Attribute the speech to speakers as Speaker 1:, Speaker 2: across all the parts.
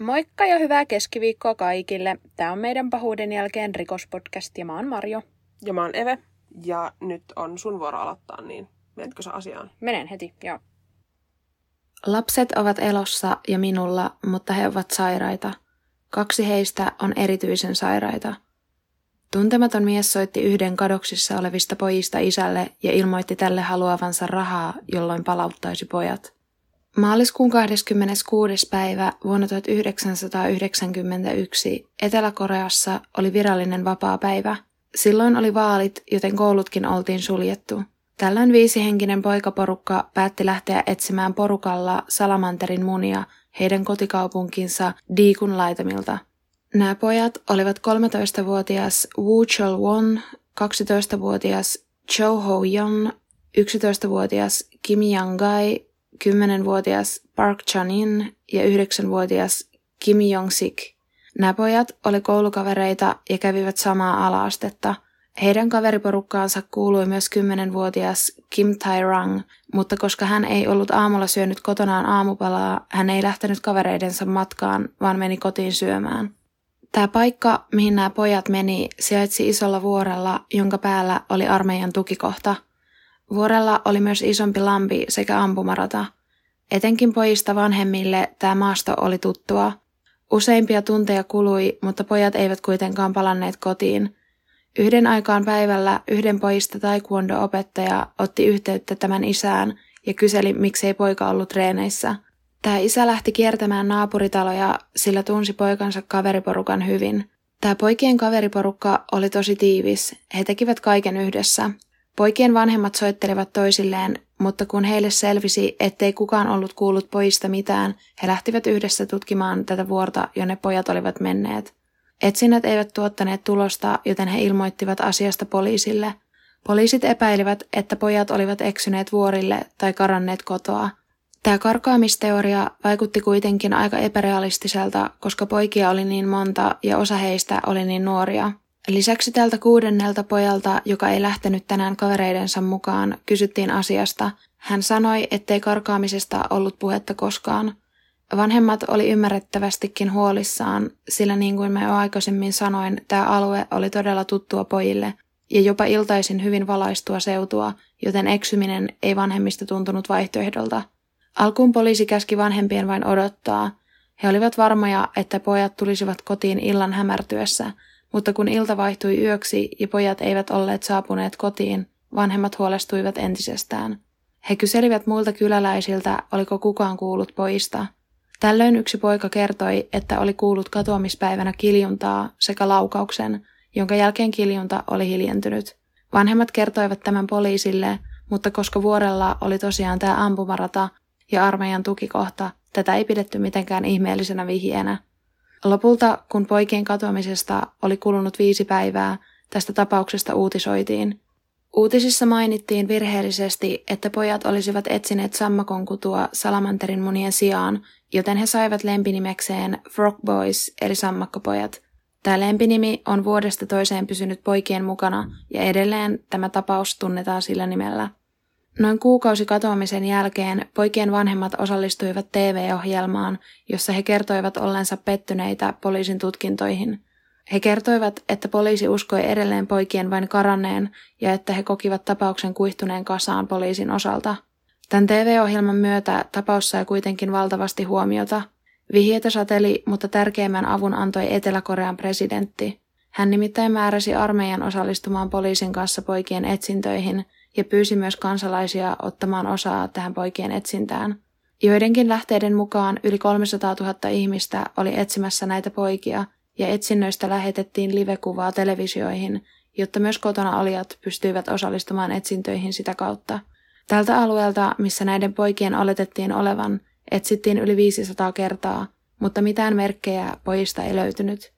Speaker 1: Moikka ja hyvää keskiviikkoa kaikille. Tämä on meidän pahuuden jälkeen rikospodcast ja mä oon Marjo.
Speaker 2: Ja mä oon Eve. Ja nyt on sun vuoro aloittaa, niin menetkö sä asiaan?
Speaker 1: Menen heti, joo.
Speaker 3: Lapset ovat elossa ja minulla, mutta he ovat sairaita. Kaksi heistä on erityisen sairaita. Tuntematon mies soitti yhden kadoksissa olevista pojista isälle ja ilmoitti tälle haluavansa rahaa, jolloin palauttaisi pojat. Maaliskuun 26. päivä vuonna 1991 Etelä-Koreassa oli virallinen vapaa päivä. Silloin oli vaalit, joten koulutkin oltiin suljettu. Tällöin viisihenkinen poikaporukka päätti lähteä etsimään porukalla salamanterin munia heidän kotikaupunkinsa Diikun laitamilta. Nämä pojat olivat 13-vuotias Wu Chol Won, 12-vuotias Cho Ho Yon, 11-vuotias Kim Yang Gai 10-vuotias Park Chan-in ja 9-vuotias Kim Jong-sik. Nämä pojat oli koulukavereita ja kävivät samaa alaastetta. Heidän kaveriporukkaansa kuului myös 10-vuotias Kim Tai-rang, mutta koska hän ei ollut aamulla syönyt kotonaan aamupalaa, hän ei lähtenyt kavereidensa matkaan, vaan meni kotiin syömään. Tämä paikka, mihin nämä pojat meni, sijaitsi isolla vuorella, jonka päällä oli armeijan tukikohta – Vuorella oli myös isompi lampi sekä ampumarata. Etenkin pojista vanhemmille tämä maasto oli tuttua. Useimpia tunteja kului, mutta pojat eivät kuitenkaan palanneet kotiin. Yhden aikaan päivällä yhden pojista taekwondo-opettaja otti yhteyttä tämän isään ja kyseli, miksei poika ollut treeneissä. Tämä isä lähti kiertämään naapuritaloja, sillä tunsi poikansa kaveriporukan hyvin. Tämä poikien kaveriporukka oli tosi tiivis. He tekivät kaiken yhdessä. Poikien vanhemmat soittelivat toisilleen, mutta kun heille selvisi, ettei kukaan ollut kuullut pojista mitään, he lähtivät yhdessä tutkimaan tätä vuorta, jonne pojat olivat menneet. Etsinnät eivät tuottaneet tulosta, joten he ilmoittivat asiasta poliisille. Poliisit epäilivät, että pojat olivat eksyneet vuorille tai karanneet kotoa. Tämä karkaamisteoria vaikutti kuitenkin aika epärealistiselta, koska poikia oli niin monta ja osa heistä oli niin nuoria. Lisäksi tältä kuudennelta pojalta, joka ei lähtenyt tänään kavereidensa mukaan, kysyttiin asiasta. Hän sanoi, ettei karkaamisesta ollut puhetta koskaan. Vanhemmat oli ymmärrettävästikin huolissaan, sillä niin kuin mä jo aikaisemmin sanoin, tämä alue oli todella tuttua pojille ja jopa iltaisin hyvin valaistua seutua, joten eksyminen ei vanhemmista tuntunut vaihtoehdolta. Alkuun poliisi käski vanhempien vain odottaa. He olivat varmoja, että pojat tulisivat kotiin illan hämärtyessä – mutta kun ilta vaihtui yöksi ja pojat eivät olleet saapuneet kotiin, vanhemmat huolestuivat entisestään. He kyselivät muilta kyläläisiltä, oliko kukaan kuullut poista. Tällöin yksi poika kertoi, että oli kuullut katoamispäivänä kiljuntaa sekä laukauksen, jonka jälkeen kiljunta oli hiljentynyt. Vanhemmat kertoivat tämän poliisille, mutta koska vuorella oli tosiaan tämä ampumarata ja armeijan tukikohta, tätä ei pidetty mitenkään ihmeellisenä vihjeenä – Lopulta, kun poikien katoamisesta oli kulunut viisi päivää, tästä tapauksesta uutisoitiin. Uutisissa mainittiin virheellisesti, että pojat olisivat etsineet sammakon kutua salamanterin munien sijaan, joten he saivat lempinimekseen Frog Boys eli sammakkopojat. Tämä lempinimi on vuodesta toiseen pysynyt poikien mukana ja edelleen tämä tapaus tunnetaan sillä nimellä. Noin kuukausi katoamisen jälkeen poikien vanhemmat osallistuivat TV-ohjelmaan, jossa he kertoivat ollensa pettyneitä poliisin tutkintoihin. He kertoivat, että poliisi uskoi edelleen poikien vain karanneen ja että he kokivat tapauksen kuihtuneen kasaan poliisin osalta. Tämän TV-ohjelman myötä tapaus sai kuitenkin valtavasti huomiota. Vihjeitä sateli, mutta tärkeimmän avun antoi Etelä-Korean presidentti. Hän nimittäin määräsi armeijan osallistumaan poliisin kanssa poikien etsintöihin – ja pyysi myös kansalaisia ottamaan osaa tähän poikien etsintään. Joidenkin lähteiden mukaan yli 300 000 ihmistä oli etsimässä näitä poikia ja etsinnöistä lähetettiin livekuvaa televisioihin, jotta myös kotona olijat pystyivät osallistumaan etsintöihin sitä kautta. Tältä alueelta, missä näiden poikien oletettiin olevan, etsittiin yli 500 kertaa, mutta mitään merkkejä pojista ei löytynyt.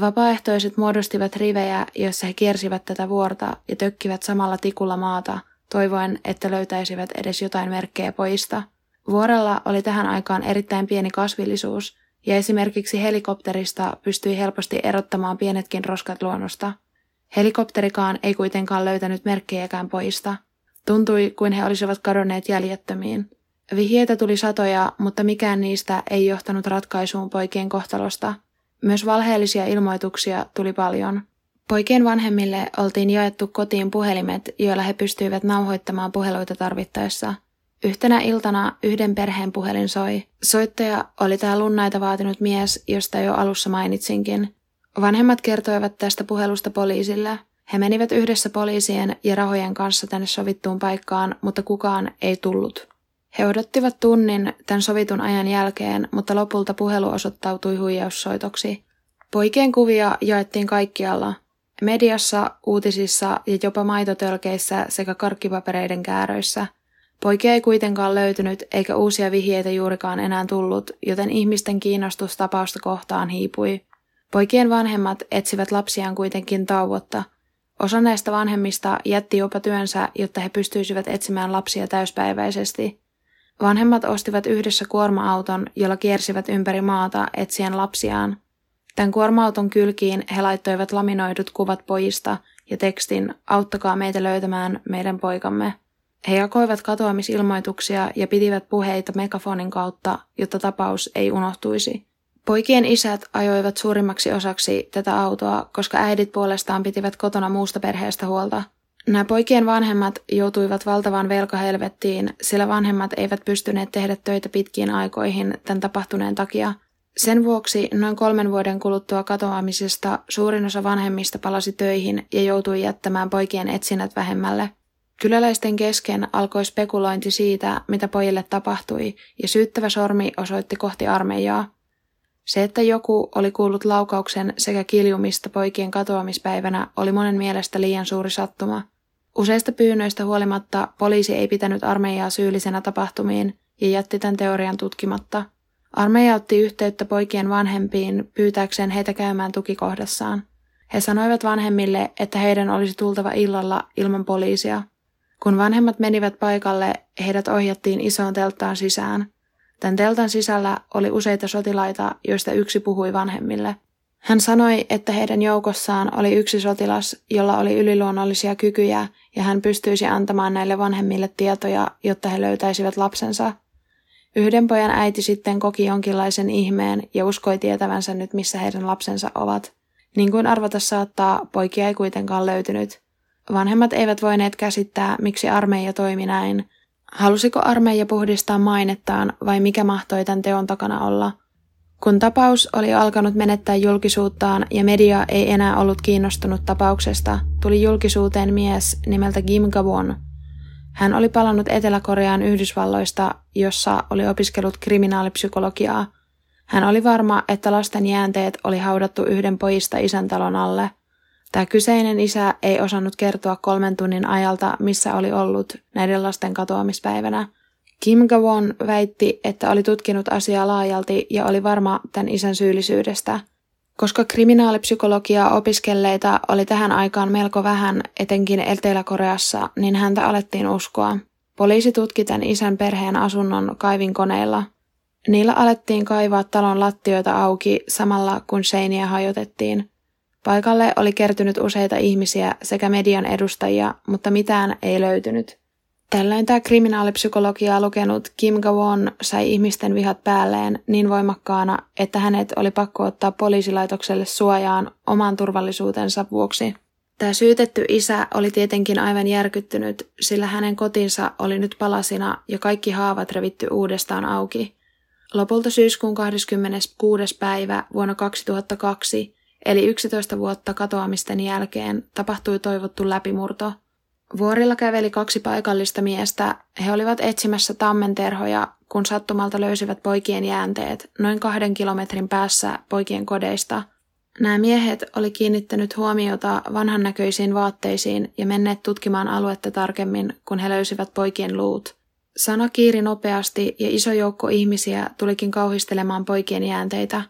Speaker 3: Vapaaehtoiset muodostivat rivejä, joissa he kiersivät tätä vuorta ja tökkivät samalla tikulla maata, toivoen, että löytäisivät edes jotain merkkejä pojista. Vuorella oli tähän aikaan erittäin pieni kasvillisuus, ja esimerkiksi helikopterista pystyi helposti erottamaan pienetkin roskat luonnosta. Helikopterikaan ei kuitenkaan löytänyt merkkejäkään pojista. Tuntui kuin he olisivat kadonneet jäljettömiin. Vihjeitä tuli satoja, mutta mikään niistä ei johtanut ratkaisuun poikien kohtalosta. Myös valheellisia ilmoituksia tuli paljon. Poikien vanhemmille oltiin jaettu kotiin puhelimet, joilla he pystyivät nauhoittamaan puheluita tarvittaessa. Yhtenä iltana yhden perheen puhelin soi. Soittaja oli tämä lunnaita vaatinut mies, josta jo alussa mainitsinkin. Vanhemmat kertoivat tästä puhelusta poliisille. He menivät yhdessä poliisien ja rahojen kanssa tänne sovittuun paikkaan, mutta kukaan ei tullut. He odottivat tunnin tämän sovitun ajan jälkeen, mutta lopulta puhelu osoittautui huijaussoitoksi. Poikien kuvia jaettiin kaikkialla. Mediassa, uutisissa ja jopa maitotölkeissä sekä karkkipapereiden kääröissä. Poikia ei kuitenkaan löytynyt eikä uusia vihjeitä juurikaan enää tullut, joten ihmisten kiinnostus tapausta kohtaan hiipui. Poikien vanhemmat etsivät lapsiaan kuitenkin tauotta. Osa näistä vanhemmista jätti jopa työnsä, jotta he pystyisivät etsimään lapsia täyspäiväisesti. Vanhemmat ostivat yhdessä kuorma-auton, jolla kiersivät ympäri maata etsien lapsiaan. Tämän kuorma-auton kylkiin he laittoivat laminoidut kuvat pojista ja tekstin Auttakaa meitä löytämään meidän poikamme. He jakoivat katoamisilmoituksia ja pitivät puheita megafonin kautta, jotta tapaus ei unohtuisi. Poikien isät ajoivat suurimmaksi osaksi tätä autoa, koska äidit puolestaan pitivät kotona muusta perheestä huolta – Nämä poikien vanhemmat joutuivat valtavaan velkahelvettiin, sillä vanhemmat eivät pystyneet tehdä töitä pitkiin aikoihin tämän tapahtuneen takia. Sen vuoksi noin kolmen vuoden kuluttua katoamisesta suurin osa vanhemmista palasi töihin ja joutui jättämään poikien etsinnät vähemmälle. Kyläläisten kesken alkoi spekulointi siitä, mitä pojille tapahtui, ja syyttävä sormi osoitti kohti armeijaa. Se, että joku oli kuullut laukauksen sekä kiljumista poikien katoamispäivänä, oli monen mielestä liian suuri sattuma – Useista pyynnöistä huolimatta poliisi ei pitänyt armeijaa syyllisenä tapahtumiin ja jätti tämän teorian tutkimatta. Armeija otti yhteyttä poikien vanhempiin pyytääkseen heitä käymään tukikohdassaan. He sanoivat vanhemmille, että heidän olisi tultava illalla ilman poliisia. Kun vanhemmat menivät paikalle, heidät ohjattiin isoon telttaan sisään. Tämän teltan sisällä oli useita sotilaita, joista yksi puhui vanhemmille. Hän sanoi, että heidän joukossaan oli yksi sotilas, jolla oli yliluonnollisia kykyjä ja hän pystyisi antamaan näille vanhemmille tietoja, jotta he löytäisivät lapsensa. Yhden pojan äiti sitten koki jonkinlaisen ihmeen ja uskoi tietävänsä nyt, missä heidän lapsensa ovat. Niin kuin arvata saattaa, poikia ei kuitenkaan löytynyt. Vanhemmat eivät voineet käsittää, miksi armeija toimi näin. Halusiko armeija puhdistaa mainettaan vai mikä mahtoi tämän teon takana olla – kun tapaus oli alkanut menettää julkisuuttaan ja media ei enää ollut kiinnostunut tapauksesta, tuli julkisuuteen mies nimeltä Kim Gawon. Hän oli palannut Etelä-Koreaan Yhdysvalloista, jossa oli opiskellut kriminaalipsykologiaa. Hän oli varma, että lasten jäänteet oli haudattu yhden pojista isäntalon alle. Tämä kyseinen isä ei osannut kertoa kolmen tunnin ajalta, missä oli ollut näiden lasten katoamispäivänä – Kim Gawon väitti, että oli tutkinut asiaa laajalti ja oli varma tämän isän syyllisyydestä. Koska kriminaalipsykologiaa opiskelleita oli tähän aikaan melko vähän, etenkin Etelä-Koreassa, niin häntä alettiin uskoa. Poliisi tutki tämän isän perheen asunnon kaivinkoneilla. Niillä alettiin kaivaa talon lattioita auki samalla kun seiniä hajotettiin. Paikalle oli kertynyt useita ihmisiä sekä median edustajia, mutta mitään ei löytynyt. Tällöin tämä kriminaalipsykologiaa lukenut Kim Gawon sai ihmisten vihat päälleen niin voimakkaana, että hänet oli pakko ottaa poliisilaitokselle suojaan oman turvallisuutensa vuoksi. Tämä syytetty isä oli tietenkin aivan järkyttynyt, sillä hänen kotinsa oli nyt palasina ja kaikki haavat revitty uudestaan auki. Lopulta syyskuun 26. päivä vuonna 2002, eli 11 vuotta katoamisten jälkeen, tapahtui toivottu läpimurto – Vuorilla käveli kaksi paikallista miestä. He olivat etsimässä tammenterhoja, kun sattumalta löysivät poikien jäänteet noin kahden kilometrin päässä poikien kodeista. Nämä miehet oli kiinnittänyt huomiota vanhan näköisiin vaatteisiin ja menneet tutkimaan aluetta tarkemmin, kun he löysivät poikien luut. Sana kiiri nopeasti ja iso joukko ihmisiä tulikin kauhistelemaan poikien jäänteitä.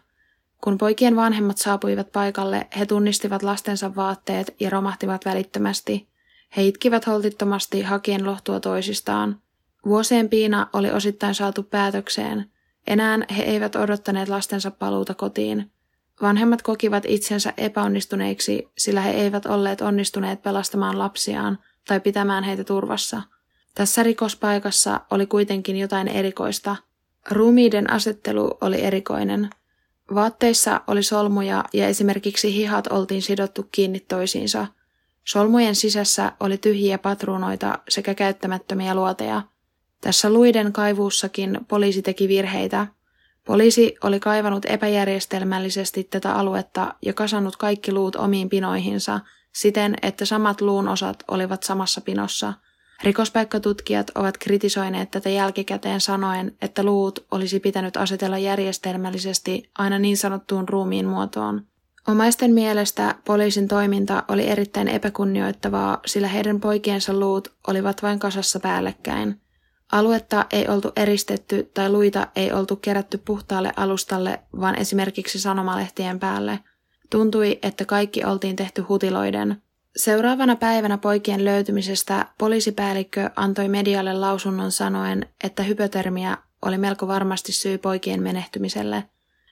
Speaker 3: Kun poikien vanhemmat saapuivat paikalle, he tunnistivat lastensa vaatteet ja romahtivat välittömästi – he itkivät holtittomasti hakien lohtua toisistaan. Vuosien piina oli osittain saatu päätökseen. Enää he eivät odottaneet lastensa paluuta kotiin. Vanhemmat kokivat itsensä epäonnistuneiksi, sillä he eivät olleet onnistuneet pelastamaan lapsiaan tai pitämään heitä turvassa. Tässä rikospaikassa oli kuitenkin jotain erikoista. Ruumiiden asettelu oli erikoinen. Vaatteissa oli solmuja ja esimerkiksi hihat oltiin sidottu kiinni toisiinsa. Solmujen sisässä oli tyhjiä patruunoita sekä käyttämättömiä luoteja. Tässä luiden kaivuussakin poliisi teki virheitä. Poliisi oli kaivanut epäjärjestelmällisesti tätä aluetta ja kasannut kaikki luut omiin pinoihinsa siten, että samat luun osat olivat samassa pinossa – Rikospaikkatutkijat ovat kritisoineet tätä jälkikäteen sanoen, että luut olisi pitänyt asetella järjestelmällisesti aina niin sanottuun ruumiin muotoon. Omaisten mielestä poliisin toiminta oli erittäin epäkunnioittavaa, sillä heidän poikiensa luut olivat vain kasassa päällekkäin. Aluetta ei oltu eristetty tai luita ei oltu kerätty puhtaalle alustalle, vaan esimerkiksi sanomalehtien päälle. Tuntui, että kaikki oltiin tehty hutiloiden – Seuraavana päivänä poikien löytymisestä poliisipäällikkö antoi medialle lausunnon sanoen, että hypotermia oli melko varmasti syy poikien menehtymiselle.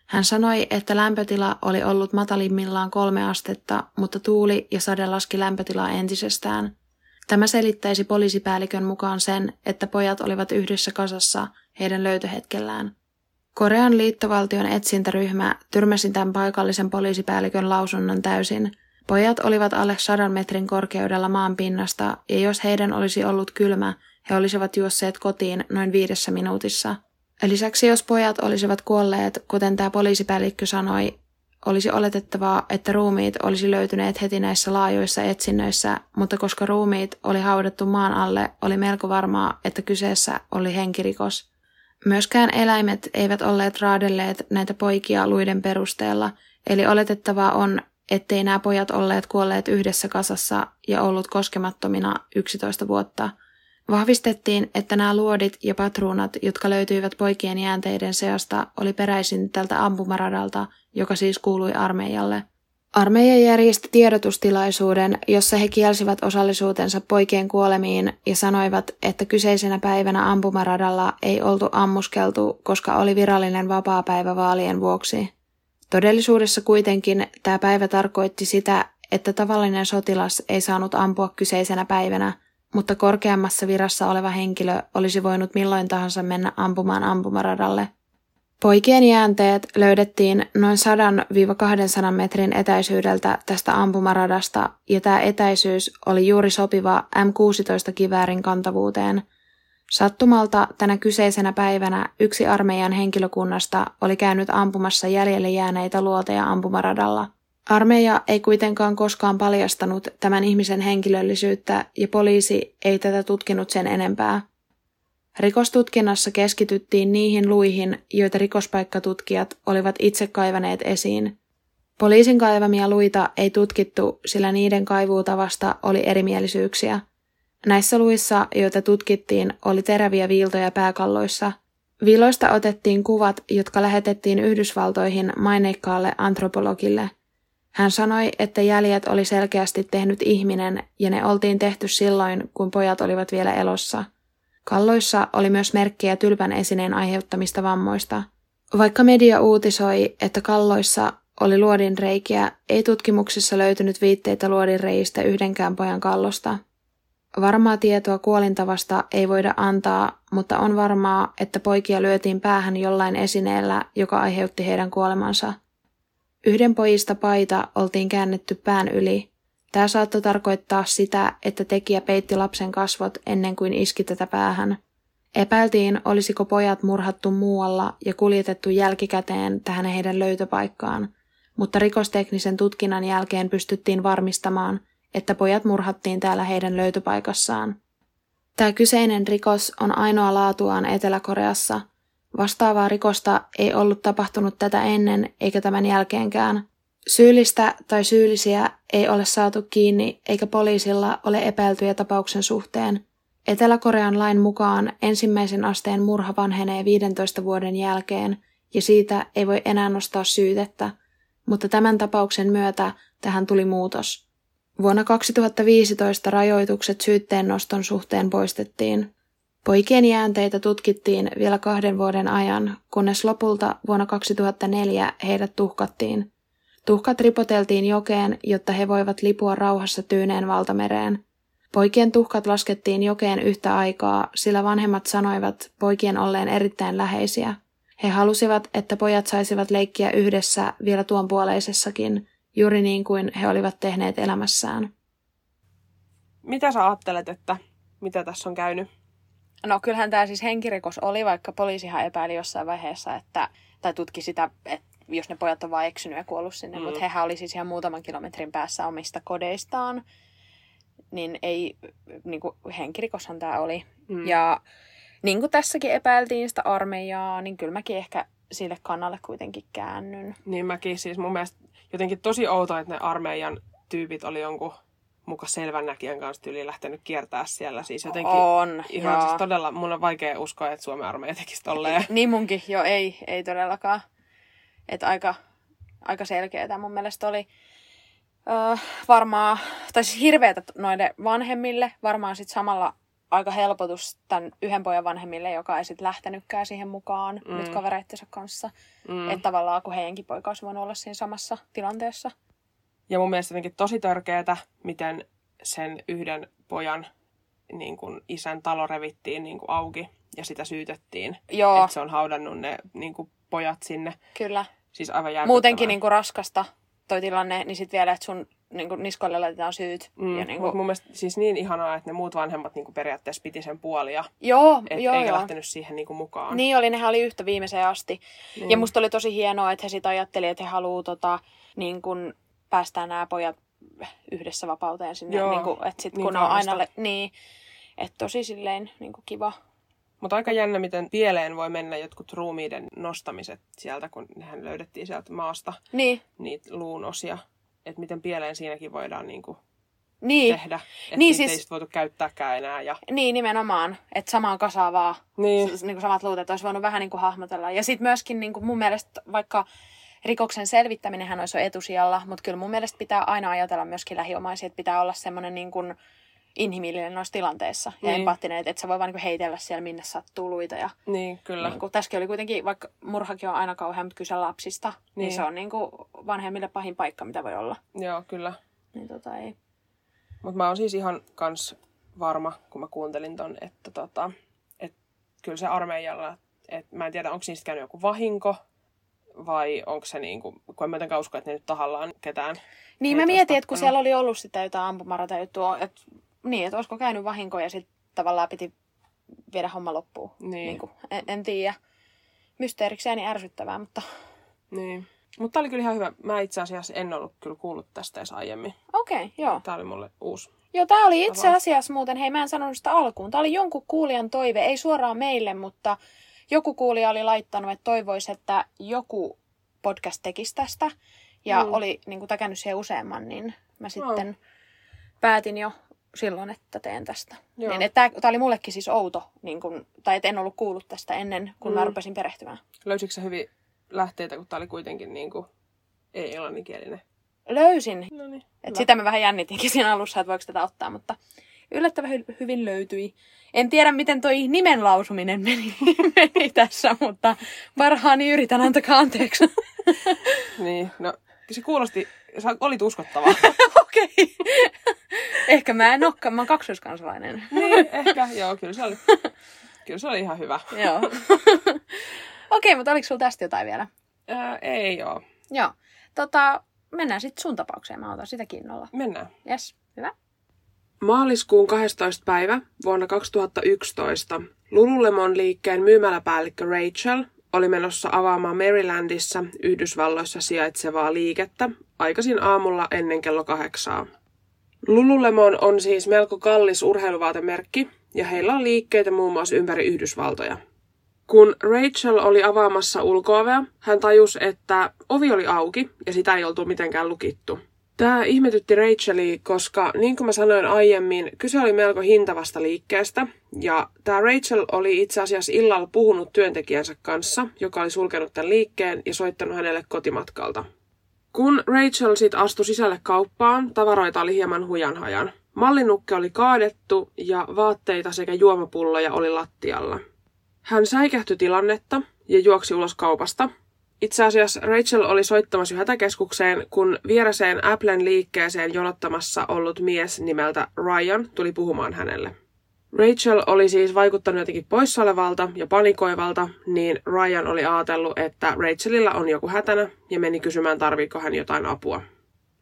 Speaker 3: Hän sanoi, että lämpötila oli ollut matalimmillaan kolme astetta, mutta tuuli ja sade laski lämpötilaa entisestään. Tämä selittäisi poliisipäällikön mukaan sen, että pojat olivat yhdessä kasassa heidän löytöhetkellään. Korean liittovaltion etsintäryhmä tyrmäsi tämän paikallisen poliisipäällikön lausunnon täysin – Pojat olivat alle sadan metrin korkeudella maan pinnasta, ja jos heidän olisi ollut kylmä, he olisivat juosseet kotiin noin viidessä minuutissa. Lisäksi jos pojat olisivat kuolleet, kuten tämä poliisipäällikkö sanoi, olisi oletettavaa, että ruumiit olisi löytyneet heti näissä laajoissa etsinnöissä, mutta koska ruumiit oli haudattu maan alle, oli melko varmaa, että kyseessä oli henkirikos. Myöskään eläimet eivät olleet raadelleet näitä poikia luiden perusteella, eli oletettavaa on, ettei nämä pojat olleet kuolleet yhdessä kasassa ja ollut koskemattomina 11 vuotta. Vahvistettiin, että nämä luodit ja patruunat, jotka löytyivät poikien jäänteiden seasta, oli peräisin tältä ampumaradalta, joka siis kuului armeijalle. Armeija järjesti tiedotustilaisuuden, jossa he kielsivät osallisuutensa poikien kuolemiin ja sanoivat, että kyseisenä päivänä ampumaradalla ei oltu ammuskeltu, koska oli virallinen vapaapäivä vaalien vuoksi. Todellisuudessa kuitenkin tämä päivä tarkoitti sitä, että tavallinen sotilas ei saanut ampua kyseisenä päivänä, mutta korkeammassa virassa oleva henkilö olisi voinut milloin tahansa mennä ampumaan ampumaradalle. Poikien jäänteet löydettiin noin 100-200 metrin etäisyydeltä tästä ampumaradasta, ja tämä etäisyys oli juuri sopiva M16-kiväärin kantavuuteen – Sattumalta tänä kyseisenä päivänä yksi armeijan henkilökunnasta oli käynyt ampumassa jäljelle jääneitä luoteja ampumaradalla. Armeija ei kuitenkaan koskaan paljastanut tämän ihmisen henkilöllisyyttä ja poliisi ei tätä tutkinut sen enempää. Rikostutkinnassa keskityttiin niihin luihin, joita rikospaikkatutkijat olivat itse kaivaneet esiin. Poliisin kaivamia luita ei tutkittu, sillä niiden kaivuutavasta oli erimielisyyksiä – Näissä luissa, joita tutkittiin, oli teräviä viiltoja pääkalloissa. Viiloista otettiin kuvat, jotka lähetettiin Yhdysvaltoihin maineikkaalle antropologille. Hän sanoi, että jäljet oli selkeästi tehnyt ihminen ja ne oltiin tehty silloin, kun pojat olivat vielä elossa. Kalloissa oli myös merkkejä tylpän esineen aiheuttamista vammoista. Vaikka media uutisoi, että kalloissa oli luodinreikiä, ei tutkimuksissa löytynyt viitteitä luodinreistä yhdenkään pojan kallosta. Varmaa tietoa kuolintavasta ei voida antaa, mutta on varmaa, että poikia lyötiin päähän jollain esineellä, joka aiheutti heidän kuolemansa. Yhden pojista paita oltiin käännetty pään yli. Tämä saattoi tarkoittaa sitä, että tekijä peitti lapsen kasvot ennen kuin iski tätä päähän. Epäiltiin, olisiko pojat murhattu muualla ja kuljetettu jälkikäteen tähän heidän löytöpaikkaan, mutta rikosteknisen tutkinnan jälkeen pystyttiin varmistamaan – että pojat murhattiin täällä heidän löytöpaikassaan. Tämä kyseinen rikos on ainoa laatuaan Etelä-Koreassa. Vastaavaa rikosta ei ollut tapahtunut tätä ennen eikä tämän jälkeenkään. Syyllistä tai syyllisiä ei ole saatu kiinni eikä poliisilla ole epäiltyjä tapauksen suhteen. Etelä-Korean lain mukaan ensimmäisen asteen murha vanhenee 15 vuoden jälkeen ja siitä ei voi enää nostaa syytettä, mutta tämän tapauksen myötä tähän tuli muutos. Vuonna 2015 rajoitukset syytteen noston suhteen poistettiin. Poikien jäänteitä tutkittiin vielä kahden vuoden ajan, kunnes lopulta vuonna 2004 heidät tuhkattiin. Tuhkat ripoteltiin jokeen, jotta he voivat lipua rauhassa Tyyneen valtamereen. Poikien tuhkat laskettiin jokeen yhtä aikaa, sillä vanhemmat sanoivat poikien olleen erittäin läheisiä. He halusivat, että pojat saisivat leikkiä yhdessä vielä tuon puoleisessakin, juuri niin kuin he olivat tehneet elämässään.
Speaker 2: Mitä sä ajattelet, että mitä tässä on käynyt?
Speaker 1: No kyllähän tämä siis henkirikos oli, vaikka poliisihan epäili jossain vaiheessa, että, tai tutki sitä, että jos ne pojat on vain eksynyt ja kuollut sinne, mm. mutta hehän oli siis ihan muutaman kilometrin päässä omista kodeistaan, niin ei, niin kuin henkirikoshan tämä oli. Mm. Ja niin kuin tässäkin epäiltiin sitä armeijaa, niin kyllä mäkin ehkä sille kannalle kuitenkin käännyn.
Speaker 2: Niin mäkin siis mun mielestä jotenkin tosi outoa, että ne armeijan tyypit oli jonkun muka selvän näkijän kanssa tyyli lähtenyt kiertää siellä. Siis jotenkin
Speaker 1: On,
Speaker 2: ihan
Speaker 1: joo.
Speaker 2: siis todella, mun on vaikea uskoa, että Suomen armeija tekisi tolleen.
Speaker 1: Niin munkin, joo, ei, ei todellakaan. Että aika, aika selkeää mun mielestä oli. Öö, varmaan, tai siis hirveätä noille vanhemmille, varmaan sitten samalla aika helpotus tämän yhden pojan vanhemmille, joka ei sitten lähtenytkään siihen mukaan mm. nyt kavereittensa kanssa. Mm. Että tavallaan kun heidänkin poika olisi voinut olla siinä samassa tilanteessa.
Speaker 2: Ja mun mielestä jotenkin tosi törkeetä, miten sen yhden pojan niin kuin isän talo revittiin niin kuin auki ja sitä syytettiin.
Speaker 1: Joo.
Speaker 2: Että se on haudannut ne niin kuin pojat sinne.
Speaker 1: Kyllä.
Speaker 2: Siis aivan.
Speaker 1: Muutenkin niin kuin raskasta toi tilanne, niin sitten vielä, että sun niin kuin niskoille laitetaan syyt.
Speaker 2: Mm,
Speaker 1: ja niin kuin...
Speaker 2: mun mielestä siis niin ihanaa, että ne muut vanhemmat niin kuin periaatteessa piti sen puolia.
Speaker 1: Joo,
Speaker 2: Et
Speaker 1: joo,
Speaker 2: eikä
Speaker 1: joo.
Speaker 2: lähtenyt siihen niin kuin mukaan.
Speaker 1: Niin oli, nehän oli yhtä viimeiseen asti.
Speaker 2: Niin.
Speaker 1: Ja musta oli tosi hienoa, että he sitä ajatteli, että he haluaa tota, niin kun päästää nämä pojat yhdessä vapauteen sinne.
Speaker 2: Joo,
Speaker 1: niin kun, että sit,
Speaker 2: niin
Speaker 1: kun on aina... Le- niin, että tosi silleen niin kuin kiva.
Speaker 2: Mutta aika jännä, miten pieleen voi mennä jotkut ruumiiden nostamiset sieltä, kun nehän löydettiin sieltä maasta
Speaker 1: Niin,
Speaker 2: niitä luun osia. Että miten pieleen siinäkin voidaan niin kuin
Speaker 1: niin,
Speaker 2: tehdä. Että
Speaker 1: Niin, siis-
Speaker 2: siis... ei sit voitu käyttääkään enää. Ja...
Speaker 1: niin nimenomaan, että samaan kasaan vaan
Speaker 2: Niin.
Speaker 1: s- niin kuin samat luut, että olisi voinut vähän niin kuin hahmotella. Ja sitten myöskin niin kuin mun mielestä vaikka rikoksen selvittäminenhän olisi etusijalla, mutta kyllä mun mielestä pitää aina ajatella myöskin lähiomaisia, että pitää olla semmoinen niin kuin inhimillinen noissa tilanteissa ja
Speaker 2: Niin.
Speaker 1: empaattinen, että et sä voi vaan niin heitellä siellä minne sattuu luita. Ja,
Speaker 2: Niin, kyllä.
Speaker 1: niin kuin, tässäkin oli kuitenkin, vaikka murhakin on aina kauhean kyse lapsista, niin, niin
Speaker 2: Niin.
Speaker 1: se on niin kuin vanhemmille pahin paikka, mitä voi olla.
Speaker 2: Joo, kyllä.
Speaker 1: Niin tota ei.
Speaker 2: Mutta mä oon siis ihan kans varma, kun mä kuuntelin ton, että tota, et kyllä se armeijalla, että mä en tiedä, onko niistä käynyt joku vahinko vai onko se niinku, kun en mä usko, että ne nyt tahallaan ketään.
Speaker 1: Niin mä mietin, että kun siellä oli ollut sitä jotain ampumarata juttua, että niin, että olisiko käynyt vahinko ja sitten tavallaan piti viedä homma loppuun.
Speaker 2: Niin.
Speaker 1: niin kuin, en, en tiedä. Mysteerikseen ärsyttävää, mutta
Speaker 2: Niin. Mutta oli kyllä ihan hyvä. Mä itse asiassa en ollut kyllä kuullut tästä edes aiemmin.
Speaker 1: okei, okay, joo.
Speaker 2: Tää oli mulle uusi.
Speaker 1: Joo, tää oli itse asiassa muuten, hei mä en sanonut sitä alkuun. Tää oli jonkun kuulijan toive, ei suoraan meille, mutta joku kuulija oli laittanut, että toivoisi, että joku podcast tekisi tästä. Ja
Speaker 2: Mm.
Speaker 1: oli niin kuin, täkännyt siihen useamman, niin mä sitten päätin jo silloin, että teen tästä.
Speaker 2: Joo.
Speaker 1: Niin, että tämä oli mullekin siis outo, niin kun, tai et en ollut kuullut tästä ennen, kun mm. mä rupesin perehtymään.
Speaker 2: Löysitkö hyvin lähteitä, kun tää oli kuitenkin niinku ei englanninkielinen?
Speaker 1: Löysin.
Speaker 2: No niin.
Speaker 1: Et sitä mä vähän jännitinkin siinä alussa, että voiko tätä ottaa, mutta yllättävän hy- hyvin löytyi. En tiedä, miten toi nimen lausuminen meni, meni tässä, mutta parhaani yritän, antakaa anteeksi.
Speaker 2: Niin, no se kuulosti, sä olit uskottava.
Speaker 1: Okei. Ehkä mä en olekaan, mä oon kaksoiskansalainen.
Speaker 2: niin, ehkä, joo, kyllä se oli. Kyllä se oli ihan hyvä.
Speaker 1: Joo. Okei, mutta oliko sulla tästä jotain vielä?
Speaker 2: Ää, ei joo.
Speaker 1: Joo. Tota, mennään sitten sun tapaukseen. Mä otan sitä kiinnolla.
Speaker 2: Mennään.
Speaker 1: Yes, hyvä.
Speaker 2: Maaliskuun 12. päivä vuonna 2011 Lululemon liikkeen myymäläpäällikkö Rachel oli menossa avaamaan Marylandissa Yhdysvalloissa sijaitsevaa liikettä aikaisin aamulla ennen kello kahdeksaa. Lululemon on siis melko kallis urheiluvaatemerkki ja heillä on liikkeitä muun muassa ympäri Yhdysvaltoja. Kun Rachel oli avaamassa ulkoovea, hän tajusi, että ovi oli auki ja sitä ei oltu mitenkään lukittu. Tämä ihmetytti Rachelia, koska niin kuin mä sanoin aiemmin, kyse oli melko hintavasta liikkeestä. Ja tämä Rachel oli itse asiassa illalla puhunut työntekijänsä kanssa, joka oli sulkenut tämän liikkeen ja soittanut hänelle kotimatkalta. Kun Rachel sitten astui sisälle kauppaan, tavaroita oli hieman hujanhajan. Mallinukke oli kaadettu ja vaatteita sekä juomapulloja oli lattialla. Hän säikähtyi tilannetta ja juoksi ulos kaupasta. Itse asiassa Rachel oli soittamassa hätäkeskukseen, kun vieraseen Applen liikkeeseen jonottamassa ollut mies nimeltä Ryan tuli puhumaan hänelle. Rachel oli siis vaikuttanut jotenkin poissa olevalta ja panikoivalta, niin Ryan oli ajatellut, että Rachelilla on joku hätänä ja meni kysymään tarviiko hän jotain apua.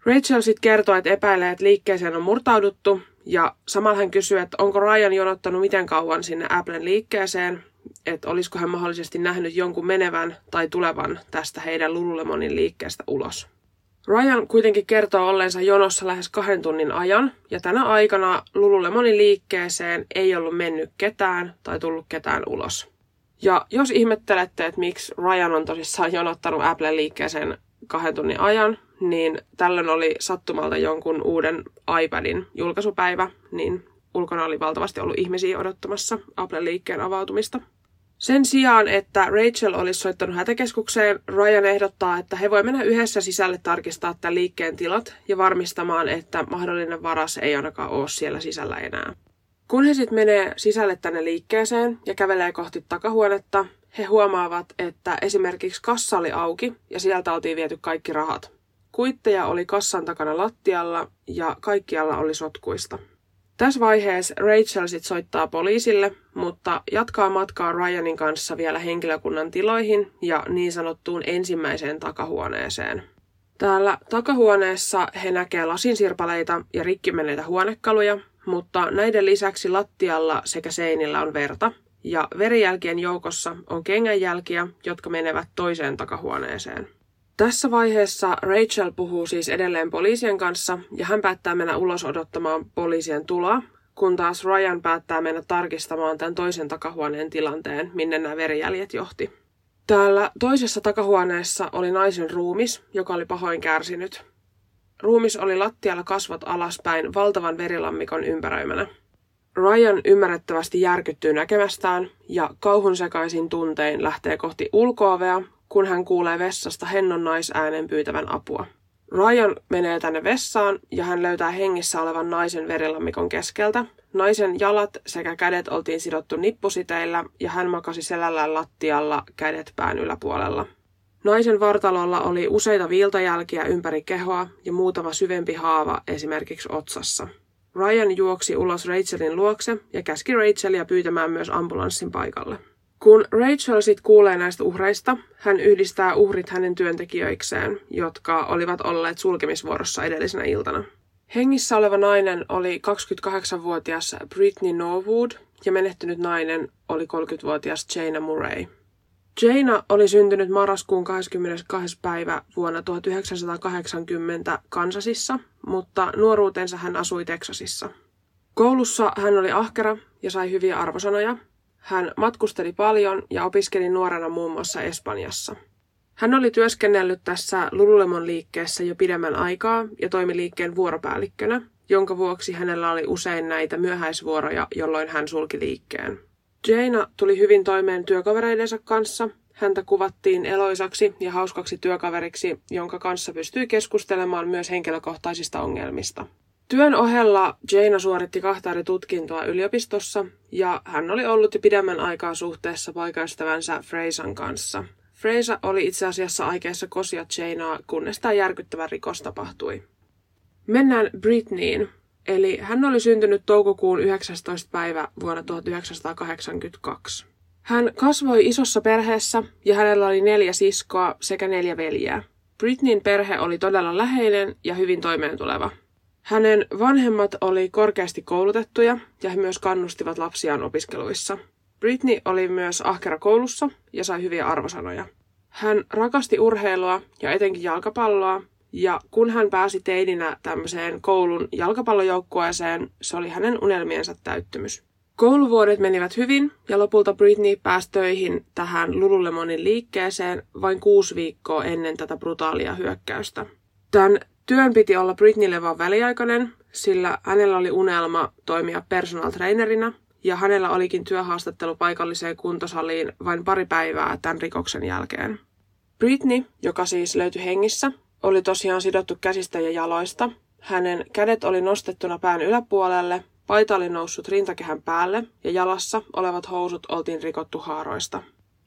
Speaker 2: Rachel sitten kertoi, että epäilee, että liikkeeseen on murtauduttu ja samalla hän kysyi, että onko Ryan jonottanut miten kauan sinne Applen liikkeeseen, että olisiko hän mahdollisesti nähnyt jonkun menevän tai tulevan tästä heidän Lululemonin liikkeestä ulos. Ryan kuitenkin kertoo olleensa jonossa lähes kahden tunnin ajan, ja tänä aikana Lululemonin liikkeeseen ei ollut mennyt ketään tai tullut ketään ulos. Ja jos ihmettelette, että miksi Ryan on tosissaan jonottanut Applen liikkeeseen kahden tunnin ajan, niin tällöin oli sattumalta jonkun uuden iPadin julkaisupäivä, niin ulkona oli valtavasti ollut ihmisiä odottamassa Applen liikkeen avautumista. Sen sijaan, että Rachel olisi soittanut hätäkeskukseen, Ryan ehdottaa, että he voi mennä yhdessä sisälle tarkistaa tämän liikkeen tilat ja varmistamaan, että mahdollinen varas ei ainakaan ole siellä sisällä enää. Kun he sitten menee sisälle tänne liikkeeseen ja kävelee kohti takahuonetta, he huomaavat, että esimerkiksi kassa oli auki ja sieltä oltiin viety kaikki rahat. Kuitteja oli kassan takana lattialla ja kaikkialla oli sotkuista. Tässä vaiheessa Rachel sit soittaa poliisille, mutta jatkaa matkaa Ryanin kanssa vielä henkilökunnan tiloihin ja niin sanottuun ensimmäiseen takahuoneeseen. Täällä takahuoneessa he näkee lasinsirpaleita ja rikkimenneitä huonekaluja, mutta näiden lisäksi lattialla sekä seinillä on verta, ja verijälkien joukossa on kengänjälkiä, jotka menevät toiseen takahuoneeseen. Tässä vaiheessa Rachel puhuu siis edelleen poliisien kanssa ja hän päättää mennä ulos odottamaan poliisien tuloa, kun taas Ryan päättää mennä tarkistamaan tämän toisen takahuoneen tilanteen, minne nämä verijäljet johti. Täällä toisessa takahuoneessa oli naisen ruumis, joka oli pahoin kärsinyt. Ruumis oli lattialla kasvot alaspäin valtavan verilammikon ympäröimänä. Ryan ymmärrettävästi järkyttyy näkemästään ja kauhun sekaisin tuntein lähtee kohti ulkoovea, kun hän kuulee vessasta hennon naisäänen pyytävän apua. Ryan menee tänne vessaan ja hän löytää hengissä olevan naisen verilammikon keskeltä. Naisen jalat sekä kädet oltiin sidottu nippusiteillä ja hän makasi selällään lattialla kädet pään yläpuolella. Naisen vartalolla oli useita viiltajälkiä ympäri kehoa ja muutama syvempi haava esimerkiksi otsassa. Ryan juoksi ulos Rachelin luokse ja käski Rachelia pyytämään myös ambulanssin paikalle. Kun Rachel sitten kuulee näistä uhreista, hän yhdistää uhrit hänen työntekijöikseen, jotka olivat olleet sulkemisvuorossa edellisenä iltana. Hengissä oleva nainen oli 28-vuotias Britney Norwood ja menehtynyt nainen oli 30-vuotias Jaina Murray. Jaina oli syntynyt marraskuun 22. päivä vuonna 1980 Kansasissa, mutta nuoruutensa hän asui Teksasissa. Koulussa hän oli ahkera ja sai hyviä arvosanoja, hän matkusteli paljon ja opiskeli nuorena muun muassa Espanjassa. Hän oli työskennellyt tässä Lululemon liikkeessä jo pidemmän aikaa ja toimi liikkeen vuoropäällikkönä, jonka vuoksi hänellä oli usein näitä myöhäisvuoroja, jolloin hän sulki liikkeen. Jaina tuli hyvin toimeen työkavereidensa kanssa. Häntä kuvattiin eloisaksi ja hauskaksi työkaveriksi, jonka kanssa pystyi keskustelemaan myös henkilökohtaisista ongelmista. Työn ohella Jaina suoritti kahta eri tutkintoa yliopistossa ja hän oli ollut jo pidemmän aikaa suhteessa poikaystävänsä Freisan kanssa. Freisa oli itse asiassa aikeessa kosia Jainaa, kunnes tämä järkyttävä rikos tapahtui. Mennään Britneyin, eli hän oli syntynyt toukokuun 19. päivä vuonna 1982. Hän kasvoi isossa perheessä ja hänellä oli neljä siskoa sekä neljä veljeä. Britneyin perhe oli todella läheinen ja hyvin toimeentuleva – hänen vanhemmat oli korkeasti koulutettuja ja he myös kannustivat lapsiaan opiskeluissa. Britney oli myös ahkera koulussa ja sai hyviä arvosanoja. Hän rakasti urheilua ja etenkin jalkapalloa, ja kun hän pääsi teininä tämmöiseen koulun jalkapallojoukkueeseen, se oli hänen unelmiensa täyttymys. Kouluvuodet menivät hyvin ja lopulta Britney pääsi töihin tähän Lululemonin liikkeeseen vain kuusi viikkoa ennen tätä brutaalia hyökkäystä. Tämän Työn piti olla Britneylle vaan väliaikainen, sillä hänellä oli unelma toimia personal trainerina ja hänellä olikin työhaastattelu paikalliseen kuntosaliin vain pari päivää tämän rikoksen jälkeen. Britney, joka siis löytyi hengissä, oli tosiaan sidottu käsistä ja jaloista. Hänen kädet oli nostettuna pään yläpuolelle, paita oli noussut rintakehän päälle ja jalassa olevat housut oltiin rikottu haaroista.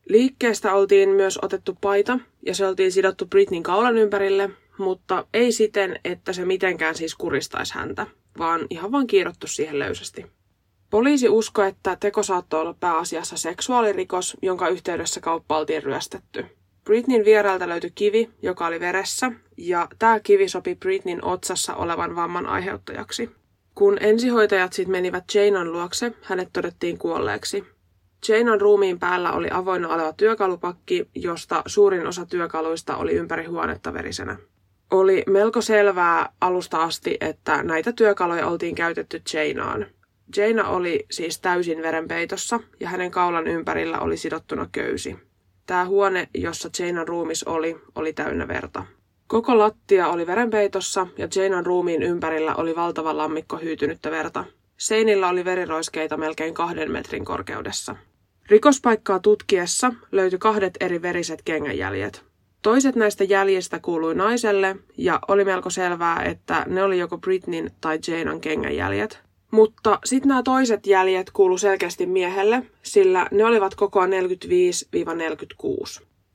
Speaker 2: Liikkeestä oltiin myös otettu paita ja se oltiin sidottu Britnin kaulan ympärille, mutta ei siten, että se mitenkään siis kuristaisi häntä, vaan ihan vaan kiirottu siihen löysästi. Poliisi uskoi, että teko saattoi olla pääasiassa seksuaalirikos, jonka yhteydessä kauppa oltiin ryöstetty. Britnin vierailta löytyi kivi, joka oli veressä, ja tämä kivi sopi Britnin otsassa olevan vamman aiheuttajaksi. Kun ensihoitajat sitten menivät Janan luokse, hänet todettiin kuolleeksi. Janan ruumiin päällä oli avoinna oleva työkalupakki, josta suurin osa työkaluista oli ympäri huonetta verisenä. Oli melko selvää alusta asti, että näitä työkaluja oltiin käytetty Janaan. Jaina oli siis täysin verenpeitossa ja hänen kaulan ympärillä oli sidottuna köysi. Tämä huone, jossa Jainan ruumis oli, oli täynnä verta. Koko lattia oli verenpeitossa ja Jainan ruumiin ympärillä oli valtava lammikko hyytynyttä verta. Seinillä oli veriroiskeita melkein kahden metrin korkeudessa. Rikospaikkaa tutkiessa löytyi kahdet eri veriset kengänjäljet. Toiset näistä jäljistä kuului naiselle ja oli melko selvää, että ne oli joko Britnin tai Janan kengänjäljet. Mutta sitten nämä toiset jäljet kuulu selkeästi miehelle, sillä ne olivat kokoa 45-46.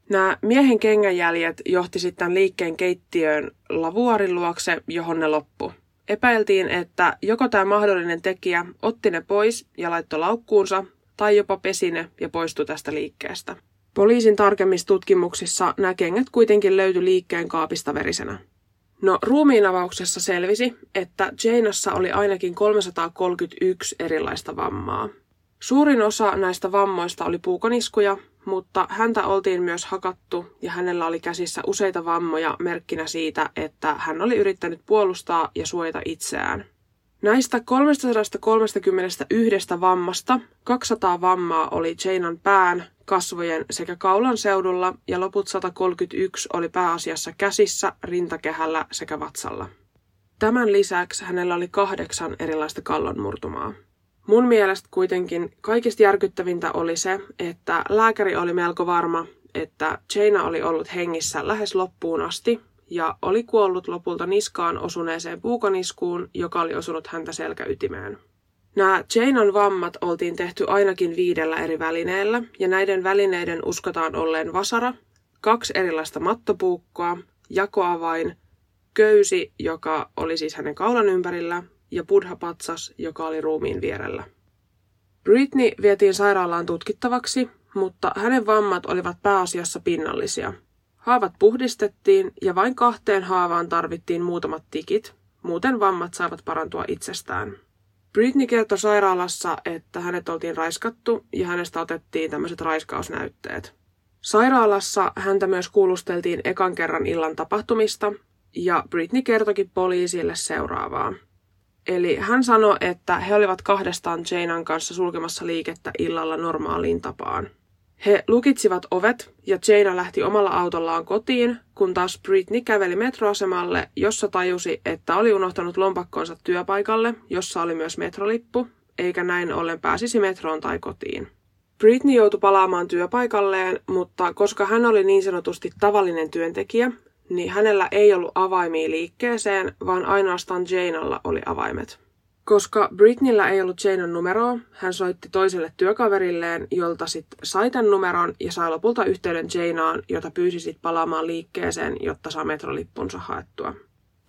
Speaker 2: Nämä miehen kengänjäljet johti sitten liikkeen keittiöön lavuarin luokse, johon ne loppu. Epäiltiin, että joko tämä mahdollinen tekijä otti ne pois ja laittoi laukkuunsa, tai jopa pesi ne ja poistui tästä liikkeestä. Poliisin tarkemmissa tutkimuksissa nämä kengät kuitenkin löytyi liikkeen kaapista verisenä. No ruumiinavauksessa selvisi, että Janassa oli ainakin 331 erilaista vammaa. Suurin osa näistä vammoista oli puukoniskuja, mutta häntä oltiin myös hakattu ja hänellä oli käsissä useita vammoja merkkinä siitä, että hän oli yrittänyt puolustaa ja suojata itseään. Näistä 331 vammasta 200 vammaa oli Janan pään, kasvojen sekä kaulan seudulla ja loput 131 oli pääasiassa käsissä, rintakehällä sekä vatsalla. Tämän lisäksi hänellä oli kahdeksan erilaista kallonmurtumaa. Mun mielestä kuitenkin kaikista järkyttävintä oli se, että lääkäri oli melko varma, että Jaina oli ollut hengissä lähes loppuun asti ja oli kuollut lopulta niskaan osuneeseen puukoniskuun, joka oli osunut häntä selkäytimeen. Nämä Jainan vammat oltiin tehty ainakin viidellä eri välineellä, ja näiden välineiden uskotaan olleen vasara, kaksi erilaista mattopuukkoa, jakoavain, köysi, joka oli siis hänen kaulan ympärillä, ja buddha-patsas, joka oli ruumiin vierellä. Britney vietiin sairaalaan tutkittavaksi, mutta hänen vammat olivat pääasiassa pinnallisia. Haavat puhdistettiin ja vain kahteen haavaan tarvittiin muutamat tikit, muuten vammat saavat parantua itsestään. Britney kertoi sairaalassa, että hänet oltiin raiskattu ja hänestä otettiin tämmöiset raiskausnäytteet. Sairaalassa häntä myös kuulusteltiin ekan kerran illan tapahtumista ja Britney kertoki poliisille seuraavaa. Eli hän sanoi, että he olivat kahdestaan Janan kanssa sulkemassa liikettä illalla normaaliin tapaan. He lukitsivat ovet ja Jana lähti omalla autollaan kotiin, kun taas Britney käveli metroasemalle, jossa tajusi, että oli unohtanut lompakkonsa työpaikalle, jossa oli myös metrolippu, eikä näin ollen pääsisi metroon tai kotiin. Britney joutui palaamaan työpaikalleen, mutta koska hän oli niin sanotusti tavallinen työntekijä, niin hänellä ei ollut avaimia liikkeeseen, vaan ainoastaan Janella oli avaimet. Koska Britneyllä ei ollut Janan numeroa, hän soitti toiselle työkaverilleen, jolta sitten sai tämän numeron ja sai lopulta yhteyden Janaan, jota pyysi sitten palaamaan liikkeeseen, jotta saa metrolippunsa haettua.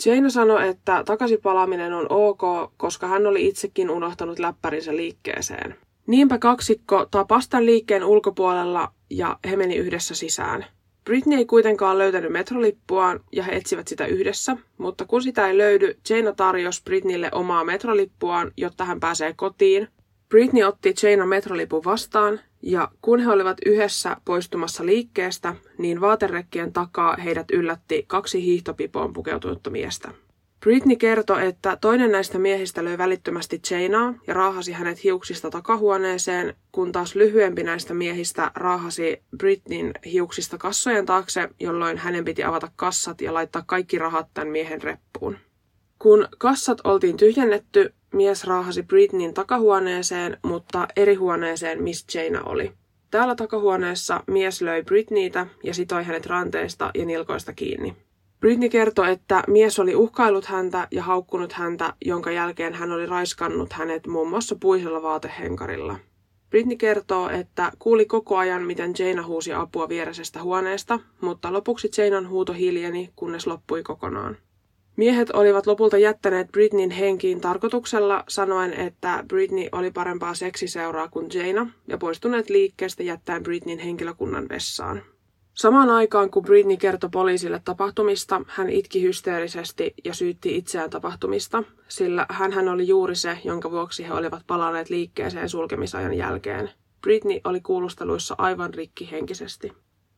Speaker 2: Jana sanoi, että takaisin palaaminen on ok, koska hän oli itsekin unohtanut läppärinsä liikkeeseen. Niinpä kaksikko tapasi tämän liikkeen ulkopuolella ja he meni yhdessä sisään. Britney ei kuitenkaan löytänyt metrolippuaan ja he etsivät sitä yhdessä, mutta kun sitä ei löydy, Jaina tarjosi Britneylle omaa metrolippuaan, jotta hän pääsee kotiin. Britney otti Jaina metrolipun vastaan ja kun he olivat yhdessä poistumassa liikkeestä, niin vaaterekkien takaa heidät yllätti kaksi hiihtopipoon pukeutunutta miestä. Britney kertoi, että toinen näistä miehistä löi välittömästi Jainaa ja raahasi hänet hiuksista takahuoneeseen, kun taas lyhyempi näistä miehistä raahasi Britneyn hiuksista kassojen taakse, jolloin hänen piti avata kassat ja laittaa kaikki rahat tämän miehen reppuun. Kun kassat oltiin tyhjennetty, mies raahasi Britneyn takahuoneeseen, mutta eri huoneeseen, missä Jaina oli. Täällä takahuoneessa mies löi Britneytä ja sitoi hänet ranteesta ja nilkoista kiinni. Britney kertoi, että mies oli uhkaillut häntä ja haukkunut häntä, jonka jälkeen hän oli raiskannut hänet muun muassa puisella vaatehenkarilla. Britney kertoo, että kuuli koko ajan, miten Jaina huusi apua viereisestä huoneesta, mutta lopuksi Jainan huuto hiljeni, kunnes loppui kokonaan. Miehet olivat lopulta jättäneet Britneyn henkiin tarkoituksella sanoen, että Britney oli parempaa seksiseuraa kuin Jaina ja poistuneet liikkeestä jättäen Britneyn henkilökunnan vessaan. Samaan aikaan, kun Britney kertoi poliisille tapahtumista, hän itki hysteerisesti ja syytti itseään tapahtumista, sillä hän oli juuri se, jonka vuoksi he olivat palanneet liikkeeseen sulkemisajan jälkeen. Britney oli kuulusteluissa aivan rikki henkisesti.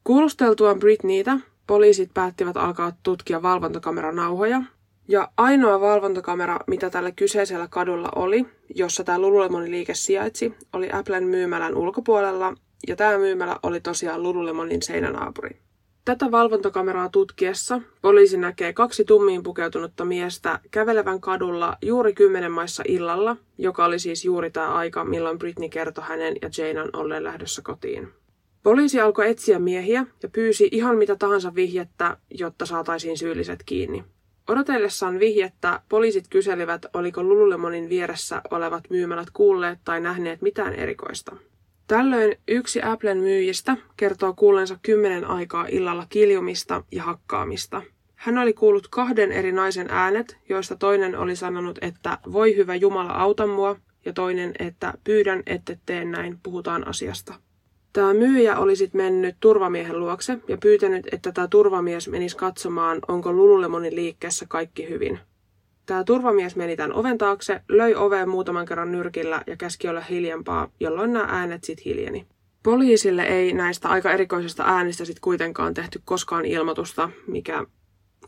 Speaker 2: Kuulusteltuaan Britneytä, poliisit päättivät alkaa tutkia valvontakameranauhoja, ja ainoa valvontakamera, mitä tällä kyseisellä kadulla oli, jossa tämä Lululemonin liike sijaitsi, oli Applen myymälän ulkopuolella ja tämä myymälä oli tosiaan Lululemonin seinänaapuri. Tätä valvontakameraa tutkiessa poliisi näkee kaksi tummiin pukeutunutta miestä kävelevän kadulla juuri kymmenen maissa illalla, joka oli siis juuri tämä aika, milloin Britney kertoi hänen ja Janan olleen lähdössä kotiin. Poliisi alkoi etsiä miehiä ja pyysi ihan mitä tahansa vihjettä, jotta saataisiin syylliset kiinni. Odotellessaan vihjettä poliisit kyselivät, oliko Lululemonin vieressä olevat myymälät kuulleet tai nähneet mitään erikoista. Tällöin yksi Applen myyjistä kertoo kuullensa kymmenen aikaa illalla kiljumista ja hakkaamista. Hän oli kuullut kahden eri naisen äänet, joista toinen oli sanonut, että voi hyvä Jumala auta mua, ja toinen, että pyydän, ette tee näin, puhutaan asiasta. Tämä myyjä oli sitten mennyt turvamiehen luokse ja pyytänyt, että tämä turvamies menisi katsomaan, onko Lululemonin liikkeessä kaikki hyvin. Tämä turvamies meni tämän oven taakse, löi oveen muutaman kerran nyrkillä ja käski olla hiljempaa, jolloin nämä äänet sitten hiljeni. Poliisille ei näistä aika erikoisista äänistä sitten kuitenkaan tehty koskaan ilmoitusta, mikä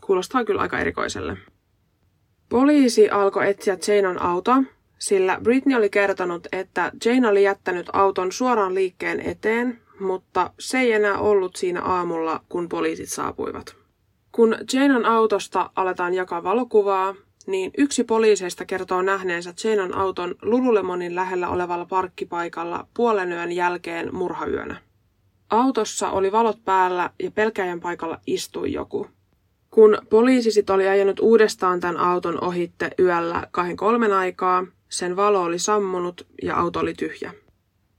Speaker 2: kuulostaa kyllä aika erikoiselle. Poliisi alkoi etsiä Janan autoa, sillä Britney oli kertonut, että Jane oli jättänyt auton suoraan liikkeen eteen, mutta se ei enää ollut siinä aamulla, kun poliisit saapuivat. Kun Janan autosta aletaan jakaa valokuvaa, niin yksi poliiseista kertoo nähneensä Janan auton Lululemonin lähellä olevalla parkkipaikalla puolen yön jälkeen murhayönä. Autossa oli valot päällä ja pelkäjän paikalla istui joku. Kun poliisisit oli ajanut uudestaan tämän auton ohitte yöllä kahden kolmen aikaa, sen valo oli sammunut ja auto oli tyhjä.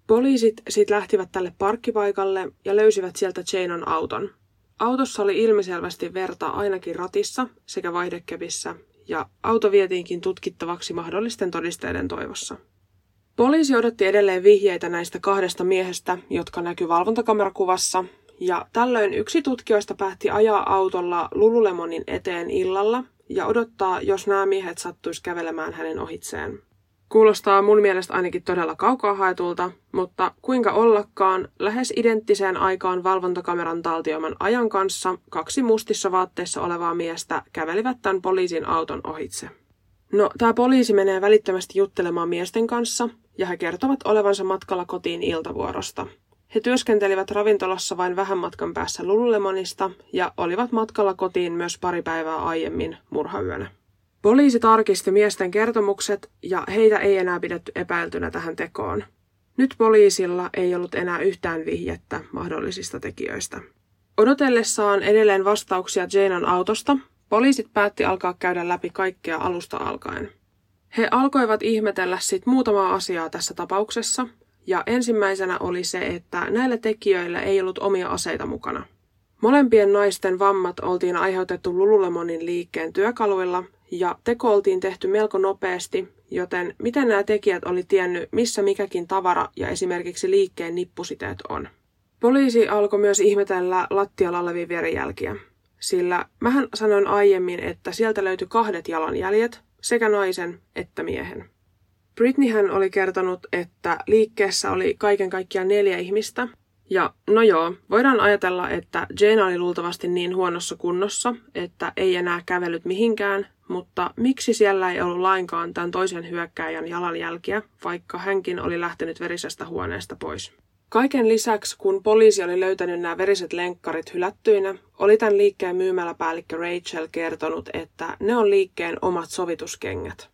Speaker 2: Poliisit sitten lähtivät tälle parkkipaikalle ja löysivät sieltä Janan auton. Autossa oli ilmiselvästi verta ainakin ratissa sekä vaihdekepissä ja auto vietiinkin tutkittavaksi mahdollisten todisteiden toivossa. Poliisi odotti edelleen vihjeitä näistä kahdesta miehestä, jotka näky valvontakamerakuvassa, ja tällöin yksi tutkijoista päätti ajaa autolla Lululemonin eteen illalla ja odottaa, jos nämä miehet sattuisi kävelemään hänen ohitseen. Kuulostaa mun mielestä ainakin todella kaukaa haetulta, mutta kuinka ollakaan, lähes identtiseen aikaan valvontakameran taltioiman ajan kanssa kaksi mustissa vaatteissa olevaa miestä kävelivät tämän poliisin auton ohitse. No, tämä poliisi menee välittömästi juttelemaan miesten kanssa, ja he kertovat olevansa matkalla kotiin iltavuorosta. He työskentelivät ravintolassa vain vähän matkan päässä Lululemonista ja olivat matkalla kotiin myös pari päivää aiemmin murhayönä. Poliisi tarkisti miesten kertomukset ja heitä ei enää pidetty epäiltynä tähän tekoon. Nyt poliisilla ei ollut enää yhtään vihjettä mahdollisista tekijöistä. Odotellessaan edelleen vastauksia Janan autosta, poliisit päätti alkaa käydä läpi kaikkea alusta alkaen. He alkoivat ihmetellä sit muutamaa asiaa tässä tapauksessa, ja ensimmäisenä oli se, että näillä tekijöillä ei ollut omia aseita mukana. Molempien naisten vammat oltiin aiheutettu Lululemonin liikkeen työkaluilla ja teko oltiin tehty melko nopeasti, joten miten nämä tekijät oli tiennyt, missä mikäkin tavara ja esimerkiksi liikkeen nippusiteet on. Poliisi alkoi myös ihmetellä lattialla olevia verijälkiä, sillä mähän sanoin aiemmin, että sieltä löytyi kahdet jalanjäljet, sekä naisen että miehen. Britneyhän oli kertonut, että liikkeessä oli kaiken kaikkiaan neljä ihmistä, ja no joo, voidaan ajatella, että Jane oli luultavasti niin huonossa kunnossa, että ei enää kävellyt mihinkään, mutta miksi siellä ei ollut lainkaan tämän toisen hyökkääjän jalanjälkiä, vaikka hänkin oli lähtenyt verisestä huoneesta pois? Kaiken lisäksi, kun poliisi oli löytänyt nämä veriset lenkkarit hylättyinä, oli tämän liikkeen myymäläpäällikkö Rachel kertonut, että ne on liikkeen omat sovituskengät.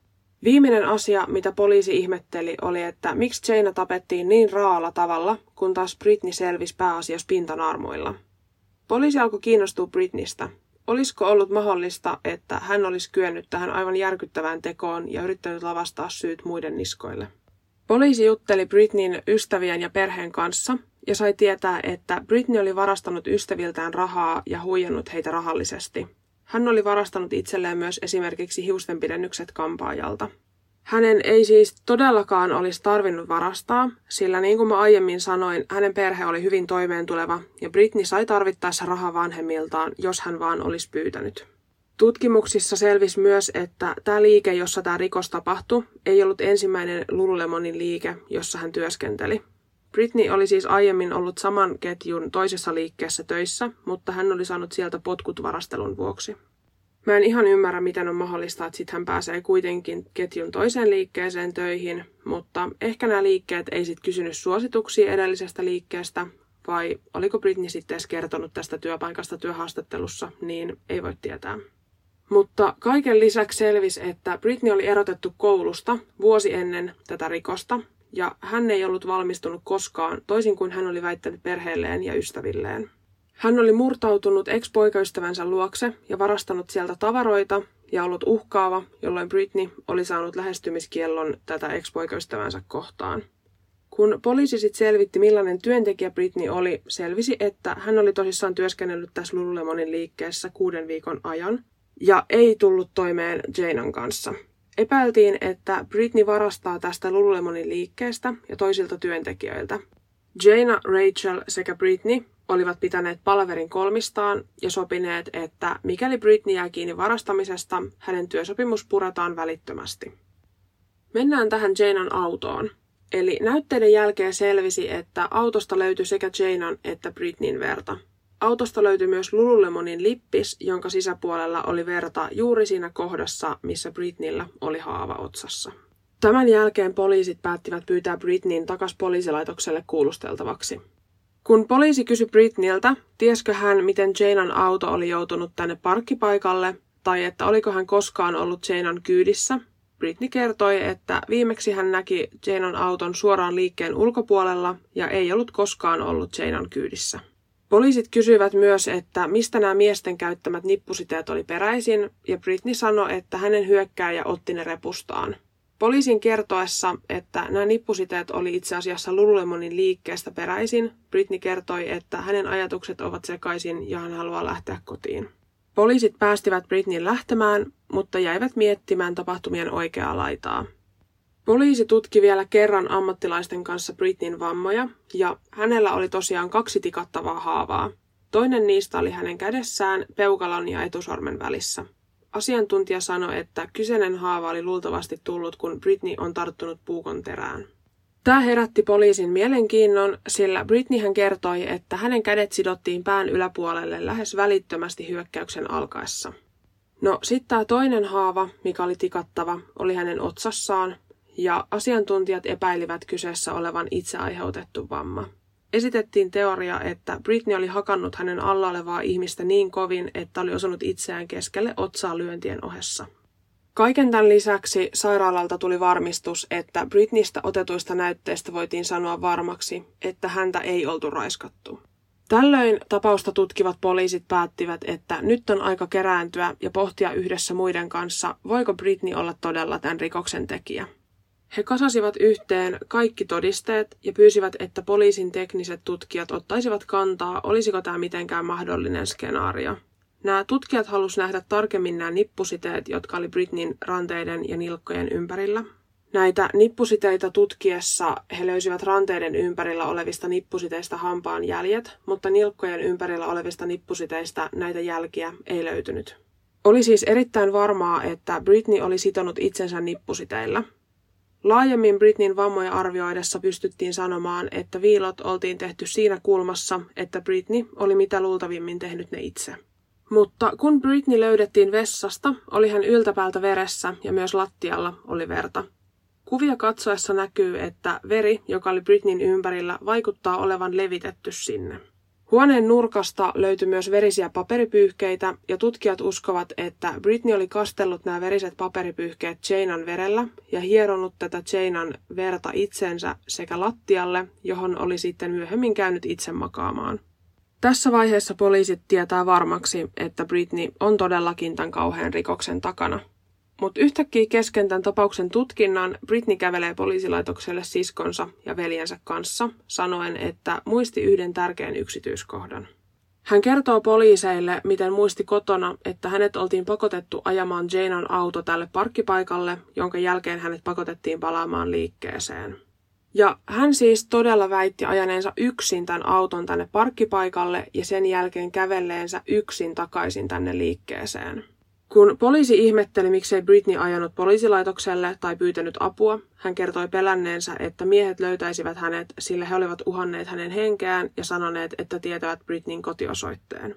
Speaker 2: Viimeinen asia, mitä poliisi ihmetteli, oli, että miksi Jaina tapettiin niin raalla tavalla, kun taas Britney selvisi pääasiassa pintanarmoilla. Poliisi alkoi kiinnostua Britneystä. Olisiko ollut mahdollista, että hän olisi kyennyt tähän aivan järkyttävään tekoon ja yrittänyt lavastaa syyt muiden niskoille? Poliisi jutteli Britneyn ystävien ja perheen kanssa ja sai tietää, että Britney oli varastanut ystäviltään rahaa ja huijannut heitä rahallisesti. Hän oli varastanut itselleen myös esimerkiksi hiustenpidennykset kampaajalta. Hänen ei siis todellakaan olisi tarvinnut varastaa, sillä niin kuin mä aiemmin sanoin, hänen perhe oli hyvin toimeentuleva ja Britney sai tarvittaessa rahaa vanhemmiltaan, jos hän vaan olisi pyytänyt. Tutkimuksissa selvisi myös, että tämä liike, jossa tämä rikos tapahtui, ei ollut ensimmäinen Lululemonin liike, jossa hän työskenteli. Britney oli siis aiemmin ollut saman ketjun toisessa liikkeessä töissä, mutta hän oli saanut sieltä potkut varastelun vuoksi. Mä en ihan ymmärrä, miten on mahdollista, että sitten hän pääsee kuitenkin ketjun toiseen liikkeeseen töihin, mutta ehkä nämä liikkeet ei sitten kysynyt suosituksia edellisestä liikkeestä, vai oliko Britney sitten edes kertonut tästä työpaikasta työhaastattelussa, niin ei voi tietää. Mutta kaiken lisäksi selvisi, että Britney oli erotettu koulusta vuosi ennen tätä rikosta, ja hän ei ollut valmistunut koskaan, toisin kuin hän oli väittänyt perheelleen ja ystävilleen. Hän oli murtautunut ex-poikaystävänsä luokse ja varastanut sieltä tavaroita ja ollut uhkaava, jolloin Britney oli saanut lähestymiskiellon tätä ex-poikaystävänsä kohtaan. Kun poliisi sitten selvitti, millainen työntekijä Britney oli, selvisi, että hän oli tosissaan työskennellyt tässä Lululemonin liikkeessä kuuden viikon ajan ja ei tullut toimeen Janan kanssa. Epäiltiin, että Britney varastaa tästä Lululemonin liikkeestä ja toisilta työntekijöiltä. Jana, Rachel sekä Britney olivat pitäneet palaverin kolmistaan ja sopineet, että mikäli Britney jää kiinni varastamisesta, hänen työsopimus puretaan välittömästi. Mennään tähän Janan autoon. Eli näytteiden jälkeen selvisi, että autosta löytyi sekä Janan että Britneyn verta. Autosta löytyi myös Lululemonin lippis, jonka sisäpuolella oli verta juuri siinä kohdassa, missä Britneyllä oli haava otsassa. Tämän jälkeen poliisit päättivät pyytää Britneyn takas poliisilaitokselle kuulusteltavaksi. Kun poliisi kysyi Britneyltä, tieskö hän, miten Janan auto oli joutunut tänne parkkipaikalle, tai että oliko hän koskaan ollut Janan kyydissä, Britney kertoi, että viimeksi hän näki Janan auton suoraan liikkeen ulkopuolella ja ei ollut koskaan ollut Janan kyydissä. Poliisit kysyivät myös, että mistä nämä miesten käyttämät nippusiteet oli peräisin, ja Britney sanoi, että hänen hyökkääjä otti ne repustaan. Poliisin kertoessa, että nämä nippusiteet oli itse asiassa Lululemonin liikkeestä peräisin, Britney kertoi, että hänen ajatukset ovat sekaisin ja hän haluaa lähteä kotiin. Poliisit päästivät Britneyn lähtemään, mutta jäivät miettimään tapahtumien oikeaa laitaa. Poliisi tutki vielä kerran ammattilaisten kanssa Britneyn vammoja, ja hänellä oli tosiaan kaksi tikattavaa haavaa. Toinen niistä oli hänen kädessään, peukalon ja etusormen välissä. Asiantuntija sanoi, että kyseinen haava oli luultavasti tullut, kun Britney on tarttunut puukon terään. Tämä herätti poliisin mielenkiinnon, sillä Britney hän kertoi, että hänen kädet sidottiin pään yläpuolelle lähes välittömästi hyökkäyksen alkaessa. No sitten tämä toinen haava, mikä oli tikattava, oli hänen otsassaan, ja asiantuntijat epäilivät kyseessä olevan itse aiheutettu vamma. Esitettiin teoria, että Britney oli hakannut hänen alla olevaa ihmistä niin kovin, että oli osunut itseään keskelle otsaa lyöntien ohessa. Kaiken tämän lisäksi sairaalalta tuli varmistus, että Britneystä otetuista näytteistä voitiin sanoa varmaksi, että häntä ei oltu raiskattu. Tällöin tapausta tutkivat poliisit päättivät, että nyt on aika kerääntyä ja pohtia yhdessä muiden kanssa, voiko Britney olla todella tämän rikoksen tekijä. He kasasivat yhteen kaikki todisteet ja pyysivät, että poliisin tekniset tutkijat ottaisivat kantaa, olisiko tämä mitenkään mahdollinen skenaario. Nämä tutkijat halusivat nähdä tarkemmin nämä nippusiteet, jotka oli Britneyn ranteiden ja nilkkojen ympärillä. Näitä nippusiteitä tutkiessa he löysivät ranteiden ympärillä olevista nippusiteista hampaan jäljet, mutta nilkkojen ympärillä olevista nippusiteista näitä jälkiä ei löytynyt. Oli siis erittäin varmaa, että Britney oli sitonut itsensä nippusiteillä. Laajemmin Britneyn vammoja arvioidessa pystyttiin sanomaan, että viilot oltiin tehty siinä kulmassa, että Britney oli mitä luultavimmin tehnyt ne itse. Mutta kun Britney löydettiin vessasta, oli hän yltäpäältä veressä ja myös lattialla oli verta. Kuvia katsoessa näkyy, että veri, joka oli Britneyn ympärillä, vaikuttaa olevan levitetty sinne. Huoneen nurkasta löytyi myös verisiä paperipyyhkeitä ja tutkijat uskovat, että Britney oli kastellut nämä veriset paperipyyhkeet Janan verellä ja hieronut tätä Janan verta itsensä sekä lattialle, johon oli sitten myöhemmin käynyt itse makaamaan. Tässä vaiheessa poliisit tietää varmaksi, että Britney on todellakin tämän kauhean rikoksen takana. Mutta yhtäkkiä kesken tämän tapauksen tutkinnan Britney kävelee poliisilaitokselle siskonsa ja veljensä kanssa, sanoen, että muisti yhden tärkeän yksityiskohdan. Hän kertoo poliiseille, miten muisti kotona, että hänet oltiin pakotettu ajamaan Janan auto tälle parkkipaikalle, jonka jälkeen hänet pakotettiin palaamaan liikkeeseen. Ja hän siis todella väitti ajaneensa yksin tämän auton tänne parkkipaikalle ja sen jälkeen kävelleensä yksin takaisin tänne liikkeeseen. Kun poliisi ihmetteli, miksei Britney ajanut poliisilaitokselle tai pyytänyt apua, hän kertoi pelänneensä, että miehet löytäisivät hänet, sillä he olivat uhanneet hänen henkeään ja sanoneet, että tietävät Britneyn kotiosoitteen.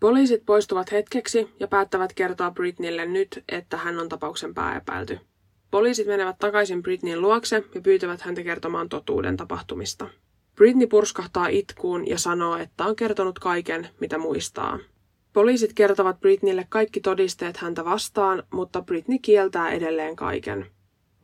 Speaker 2: Poliisit poistuvat hetkeksi ja päättävät kertoa Britneylle nyt, että hän on tapauksen pääepäilty. Poliisit menevät takaisin Britneyn luokse ja pyytävät häntä kertomaan totuuden tapahtumista. Britney purskahtaa itkuun ja sanoo, että on kertonut kaiken, mitä muistaa. Poliisit kertovat Britneylle kaikki todisteet häntä vastaan, mutta Britney kieltää edelleen kaiken.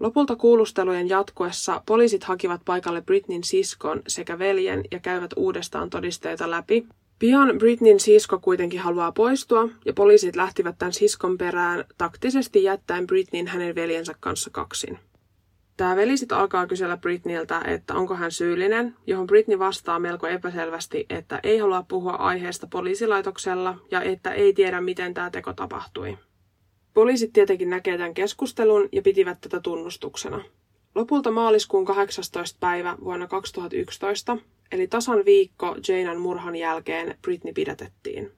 Speaker 2: Lopulta kuulustelujen jatkuessa poliisit hakivat paikalle Britneyn siskon sekä veljen ja käyvät uudestaan todisteita läpi. Pian Britneyn sisko kuitenkin haluaa poistua ja poliisit lähtivät tämän siskon perään taktisesti jättäen Britneyn hänen veljensä kanssa kaksin. Tämä veli sitten alkaa kysellä Britneyltä, että onko hän syyllinen, johon Britney vastaa melko epäselvästi, että ei halua puhua aiheesta poliisilaitoksella ja että ei tiedä, miten tämä teko tapahtui. Poliisit tietenkin näkee tämän keskustelun ja pitivät tätä tunnustuksena. Lopulta maaliskuun 18. päivä vuonna 2011, eli tasan viikko Janan murhan jälkeen, Britney pidätettiin.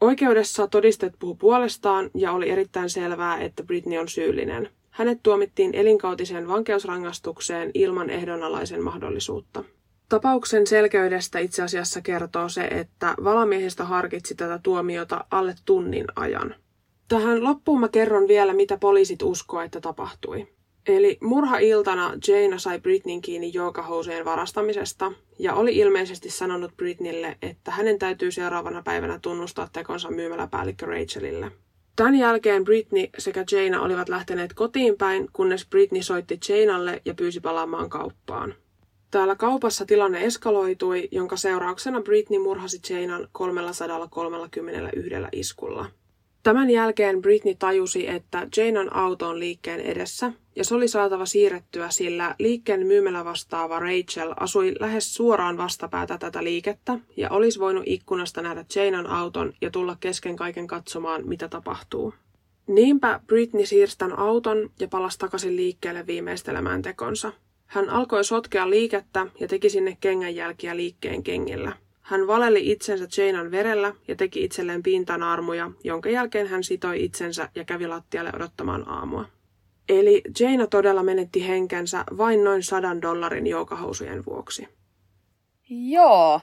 Speaker 2: Oikeudessa todisteet puhu puolestaan ja oli erittäin selvää, että Britney on syyllinen – hänet tuomittiin elinkautiseen vankeusrangaistukseen ilman ehdonalaisen mahdollisuutta. Tapauksen selkeydestä itse asiassa kertoo se, että valamiehistä harkitsi tätä tuomiota alle tunnin ajan. Tähän loppuun mä kerron vielä, mitä poliisit uskoo, että tapahtui. Eli murha-iltana Jane sai Britneyn kiinni joukahousujen varastamisesta ja oli ilmeisesti sanonut Britneylle, että hänen täytyy seuraavana päivänä tunnustaa tekonsa myymäläpäällikkö Rachelille. Tämän jälkeen Britney sekä Jaina olivat lähteneet kotiin päin, kunnes Britney soitti Jainalle ja pyysi palaamaan kauppaan. Täällä kaupassa tilanne eskaloitui, jonka seurauksena Britney murhasi Jainan 331 iskulla. Tämän jälkeen Britney tajusi, että Jane on auton liikkeen edessä ja se oli saatava siirrettyä, sillä liikkeen myymälä vastaava Rachel asui lähes suoraan vastapäätä tätä liikettä ja olisi voinut ikkunasta nähdä Janean auton ja tulla kesken kaiken katsomaan, mitä tapahtuu. Niinpä Britney siirsi tämän auton ja palasi takaisin liikkeelle viimeistelemään tekonsa. Hän alkoi sotkea liikettä ja teki sinne kengänjälkiä liikkeen kengillä. Hän valeli itsensä Janan verellä ja teki itselleen pintanarmuja, jonka jälkeen hän sitoi itsensä ja kävi lattialle odottamaan aamua. Eli Jaina todella menetti henkensä vain noin sadan dollarin joukahousujen vuoksi.
Speaker 1: Joo.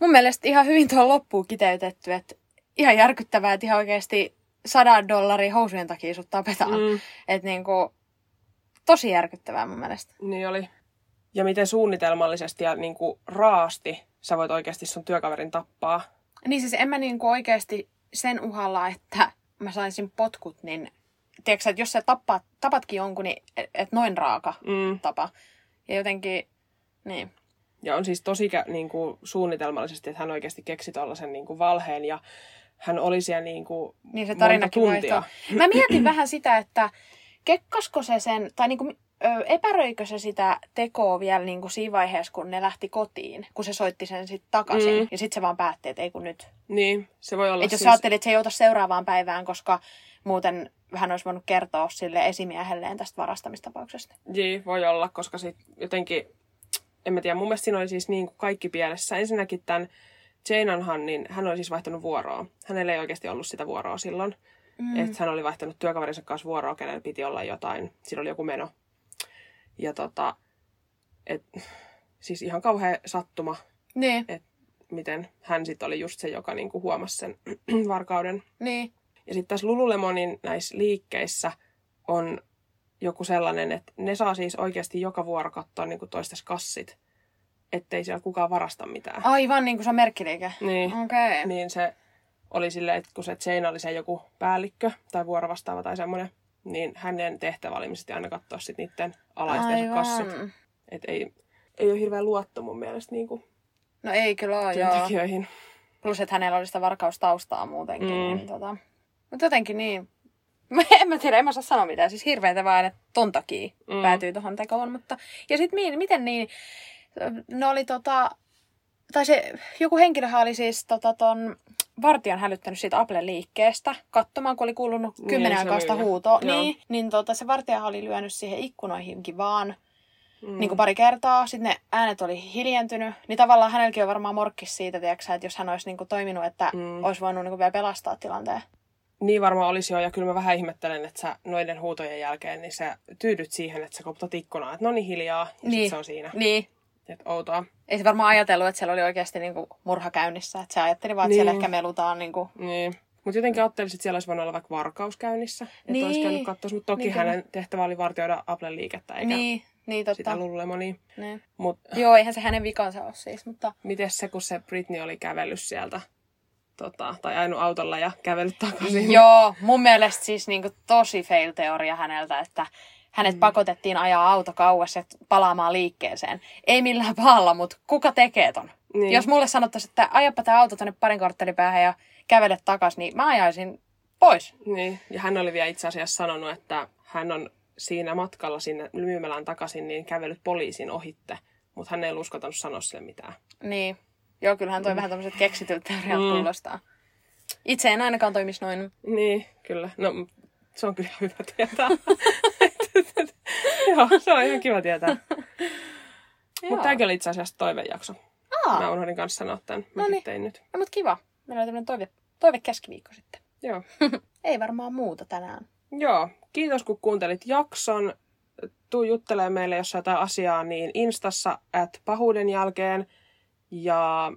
Speaker 1: Mun mielestä ihan hyvin tuo loppuun kiteytetty, että ihan järkyttävää, että ihan oikeasti sadan dollarin housujen takia sut tapetaan. Mm. Että niinku, tosi järkyttävää mun mielestä.
Speaker 2: Niin oli. Ja miten suunnitelmallisesti ja niinku raasti sä voit oikeasti sun työkaverin tappaa.
Speaker 1: Niin siis en mä niinku oikeasti sen uhalla, että mä saisin potkut, niin tiedätkö, että jos sä tappat, tapatkin jonkun, niin et, et noin raaka mm. tapa. Ja jotenkin, niin.
Speaker 2: Ja on siis tosi niin kuin, suunnitelmallisesti, että hän oikeasti keksi tuollaisen niin kuin, valheen ja hän oli siellä niin kuin,
Speaker 1: niin se tarinakin tuntia. Mä mietin vähän sitä, että kekkasko se sen, tai niin kuin, ö, epäröikö se sitä tekoa vielä niin kuin siinä vaiheessa, kun ne lähti kotiin, kun se soitti sen sitten takaisin. Mm. Ja sitten se vaan päätti, että ei kun nyt.
Speaker 2: Niin, se voi olla
Speaker 1: Et jos siis... sä ajattelit, että se ei ota seuraavaan päivään, koska muuten hän olisi voinut kertoa sille esimiehelleen tästä varastamistapauksesta.
Speaker 2: Niin, voi olla, koska sitten jotenkin, en mä tiedä, mun mielestä siinä oli siis niin kuin kaikki pielessä. Ensinnäkin tämän Jananhan, niin hän oli siis vaihtanut vuoroa. Hänellä ei oikeasti ollut sitä vuoroa silloin. Mm. Että hän oli vaihtanut työkaverinsa kanssa vuoroa, kenellä piti olla jotain. Siinä oli joku meno. Ja tota, et, siis ihan kauhea sattuma,
Speaker 1: niin.
Speaker 2: että miten hän sitten oli just se, joka niinku huomasi sen varkauden.
Speaker 1: Niin.
Speaker 2: Ja sitten tässä Lululemonin näissä liikkeissä on joku sellainen, että ne saa siis oikeasti joka vuoro katsoa niin toistes kassit, ettei siellä kukaan varasta mitään.
Speaker 1: Aivan, niin kuin se on merkkiliike?
Speaker 2: Niin.
Speaker 1: Okay.
Speaker 2: Niin se oli silleen, että kun se Jane oli se joku päällikkö tai vuorovastaava tai semmoinen, niin hänen tehtävä oli aina katsoa sit niiden alaistensa kassit. Että ei, ei ole hirveän luotto mun mielestä niin kuin
Speaker 1: No ei kyllä ole, joo. Plus, että hänellä oli sitä varkaustaustaa muutenkin. Mm. Niin, tota. Mutta jotenkin niin. en mä tiedä, en mä osaa sanoa mitään. Siis hirveätä vaan, että ton takia mm. päätyy tuohon tekoon. Mutta... Ja sitten miten niin, ne oli tota, tai se joku henkilöhän oli siis tota, ton vartijan hälyttänyt siitä Apple-liikkeestä katsomaan, kun oli kuulunut niin, kymmenen niin, aikaista huutoa. Niin, niin tota, se vartija oli lyönyt siihen ikkunoihinkin vaan mm. niin kuin pari kertaa. Sitten ne äänet oli hiljentynyt. Niin tavallaan hänelläkin on varmaan morkkis siitä, tiiäksä, että jos hän olisi niin kuin toiminut, että mm. olisi voinut niin kuin vielä pelastaa tilanteen.
Speaker 2: Niin varmaan olisi jo, ja kyllä mä vähän ihmettelen, että sä noiden huutojen jälkeen, niin sä tyydyt siihen, että sä koptat ikkunaa, että no niin hiljaa, ja niin. se on siinä.
Speaker 1: Niin.
Speaker 2: Että outoa.
Speaker 1: Ei se varmaan ajatellut, että siellä oli oikeasti niinku murha käynnissä. Että se ajatteli vaan, että niin. siellä ehkä melutaan. Niinku...
Speaker 2: Niin. Mutta jotenkin ajattelisin, että siellä olisi voinut olla vaikka varkaus käynnissä. Että niin. olisi käynyt katsoa. Mutta toki niin. hänen tehtävä oli vartioida Applen liikettä, eikä
Speaker 1: niin. Niin, totta.
Speaker 2: sitä Lululemonia.
Speaker 1: Niin. Mut, Joo, eihän se hänen vikansa ole siis, mutta...
Speaker 2: Miten se, kun se Britney oli kävellyt sieltä tota, tai ajanut autolla ja kävellyt takaisin.
Speaker 1: Joo, mun mielestä siis niinku tosi fail-teoria häneltä, että hänet mm. pakotettiin ajaa auto kauas ja palaamaan liikkeeseen. Ei millään pahalla, mutta kuka tekee ton? Niin. Jos mulle sanottaisiin, että ajapa tämä auto tänne parin korttelipäähän ja kävele takaisin, niin mä ajaisin pois.
Speaker 2: Niin, ja hän oli vielä itse asiassa sanonut, että hän on siinä matkalla sinne myymälään takaisin niin kävellyt poliisin ohitte, mutta hän ei ollut uskaltanut sanoa sille mitään.
Speaker 1: Niin. Joo, kyllähän toi mm. vähän tämmöiset keksityt teoriat mm. kuulostaa. Itse en ainakaan toimisi noin.
Speaker 2: Niin, kyllä. No, se on kyllä hyvä tietää. Joo, se on ihan kiva tietää. Mutta tämäkin oli itse asiassa toivejakso. Aa. Mä unohdin kanssa sanoa tämän. Mä no tein nyt.
Speaker 1: No, mutta kiva. Meillä on tämmöinen toive, toive keskiviikko sitten.
Speaker 2: Joo.
Speaker 1: Ei varmaan muuta tänään.
Speaker 2: Joo. Kiitos kun kuuntelit jakson. Tuu juttelemaan meille, jos jotain asiaa, niin Instassa at pahuuden jälkeen. Ja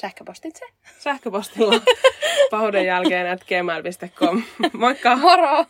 Speaker 1: sähköpostitse.
Speaker 2: Sähköpostilla pahuuden jälkeen at gmail.com. Moikka!
Speaker 1: Moro!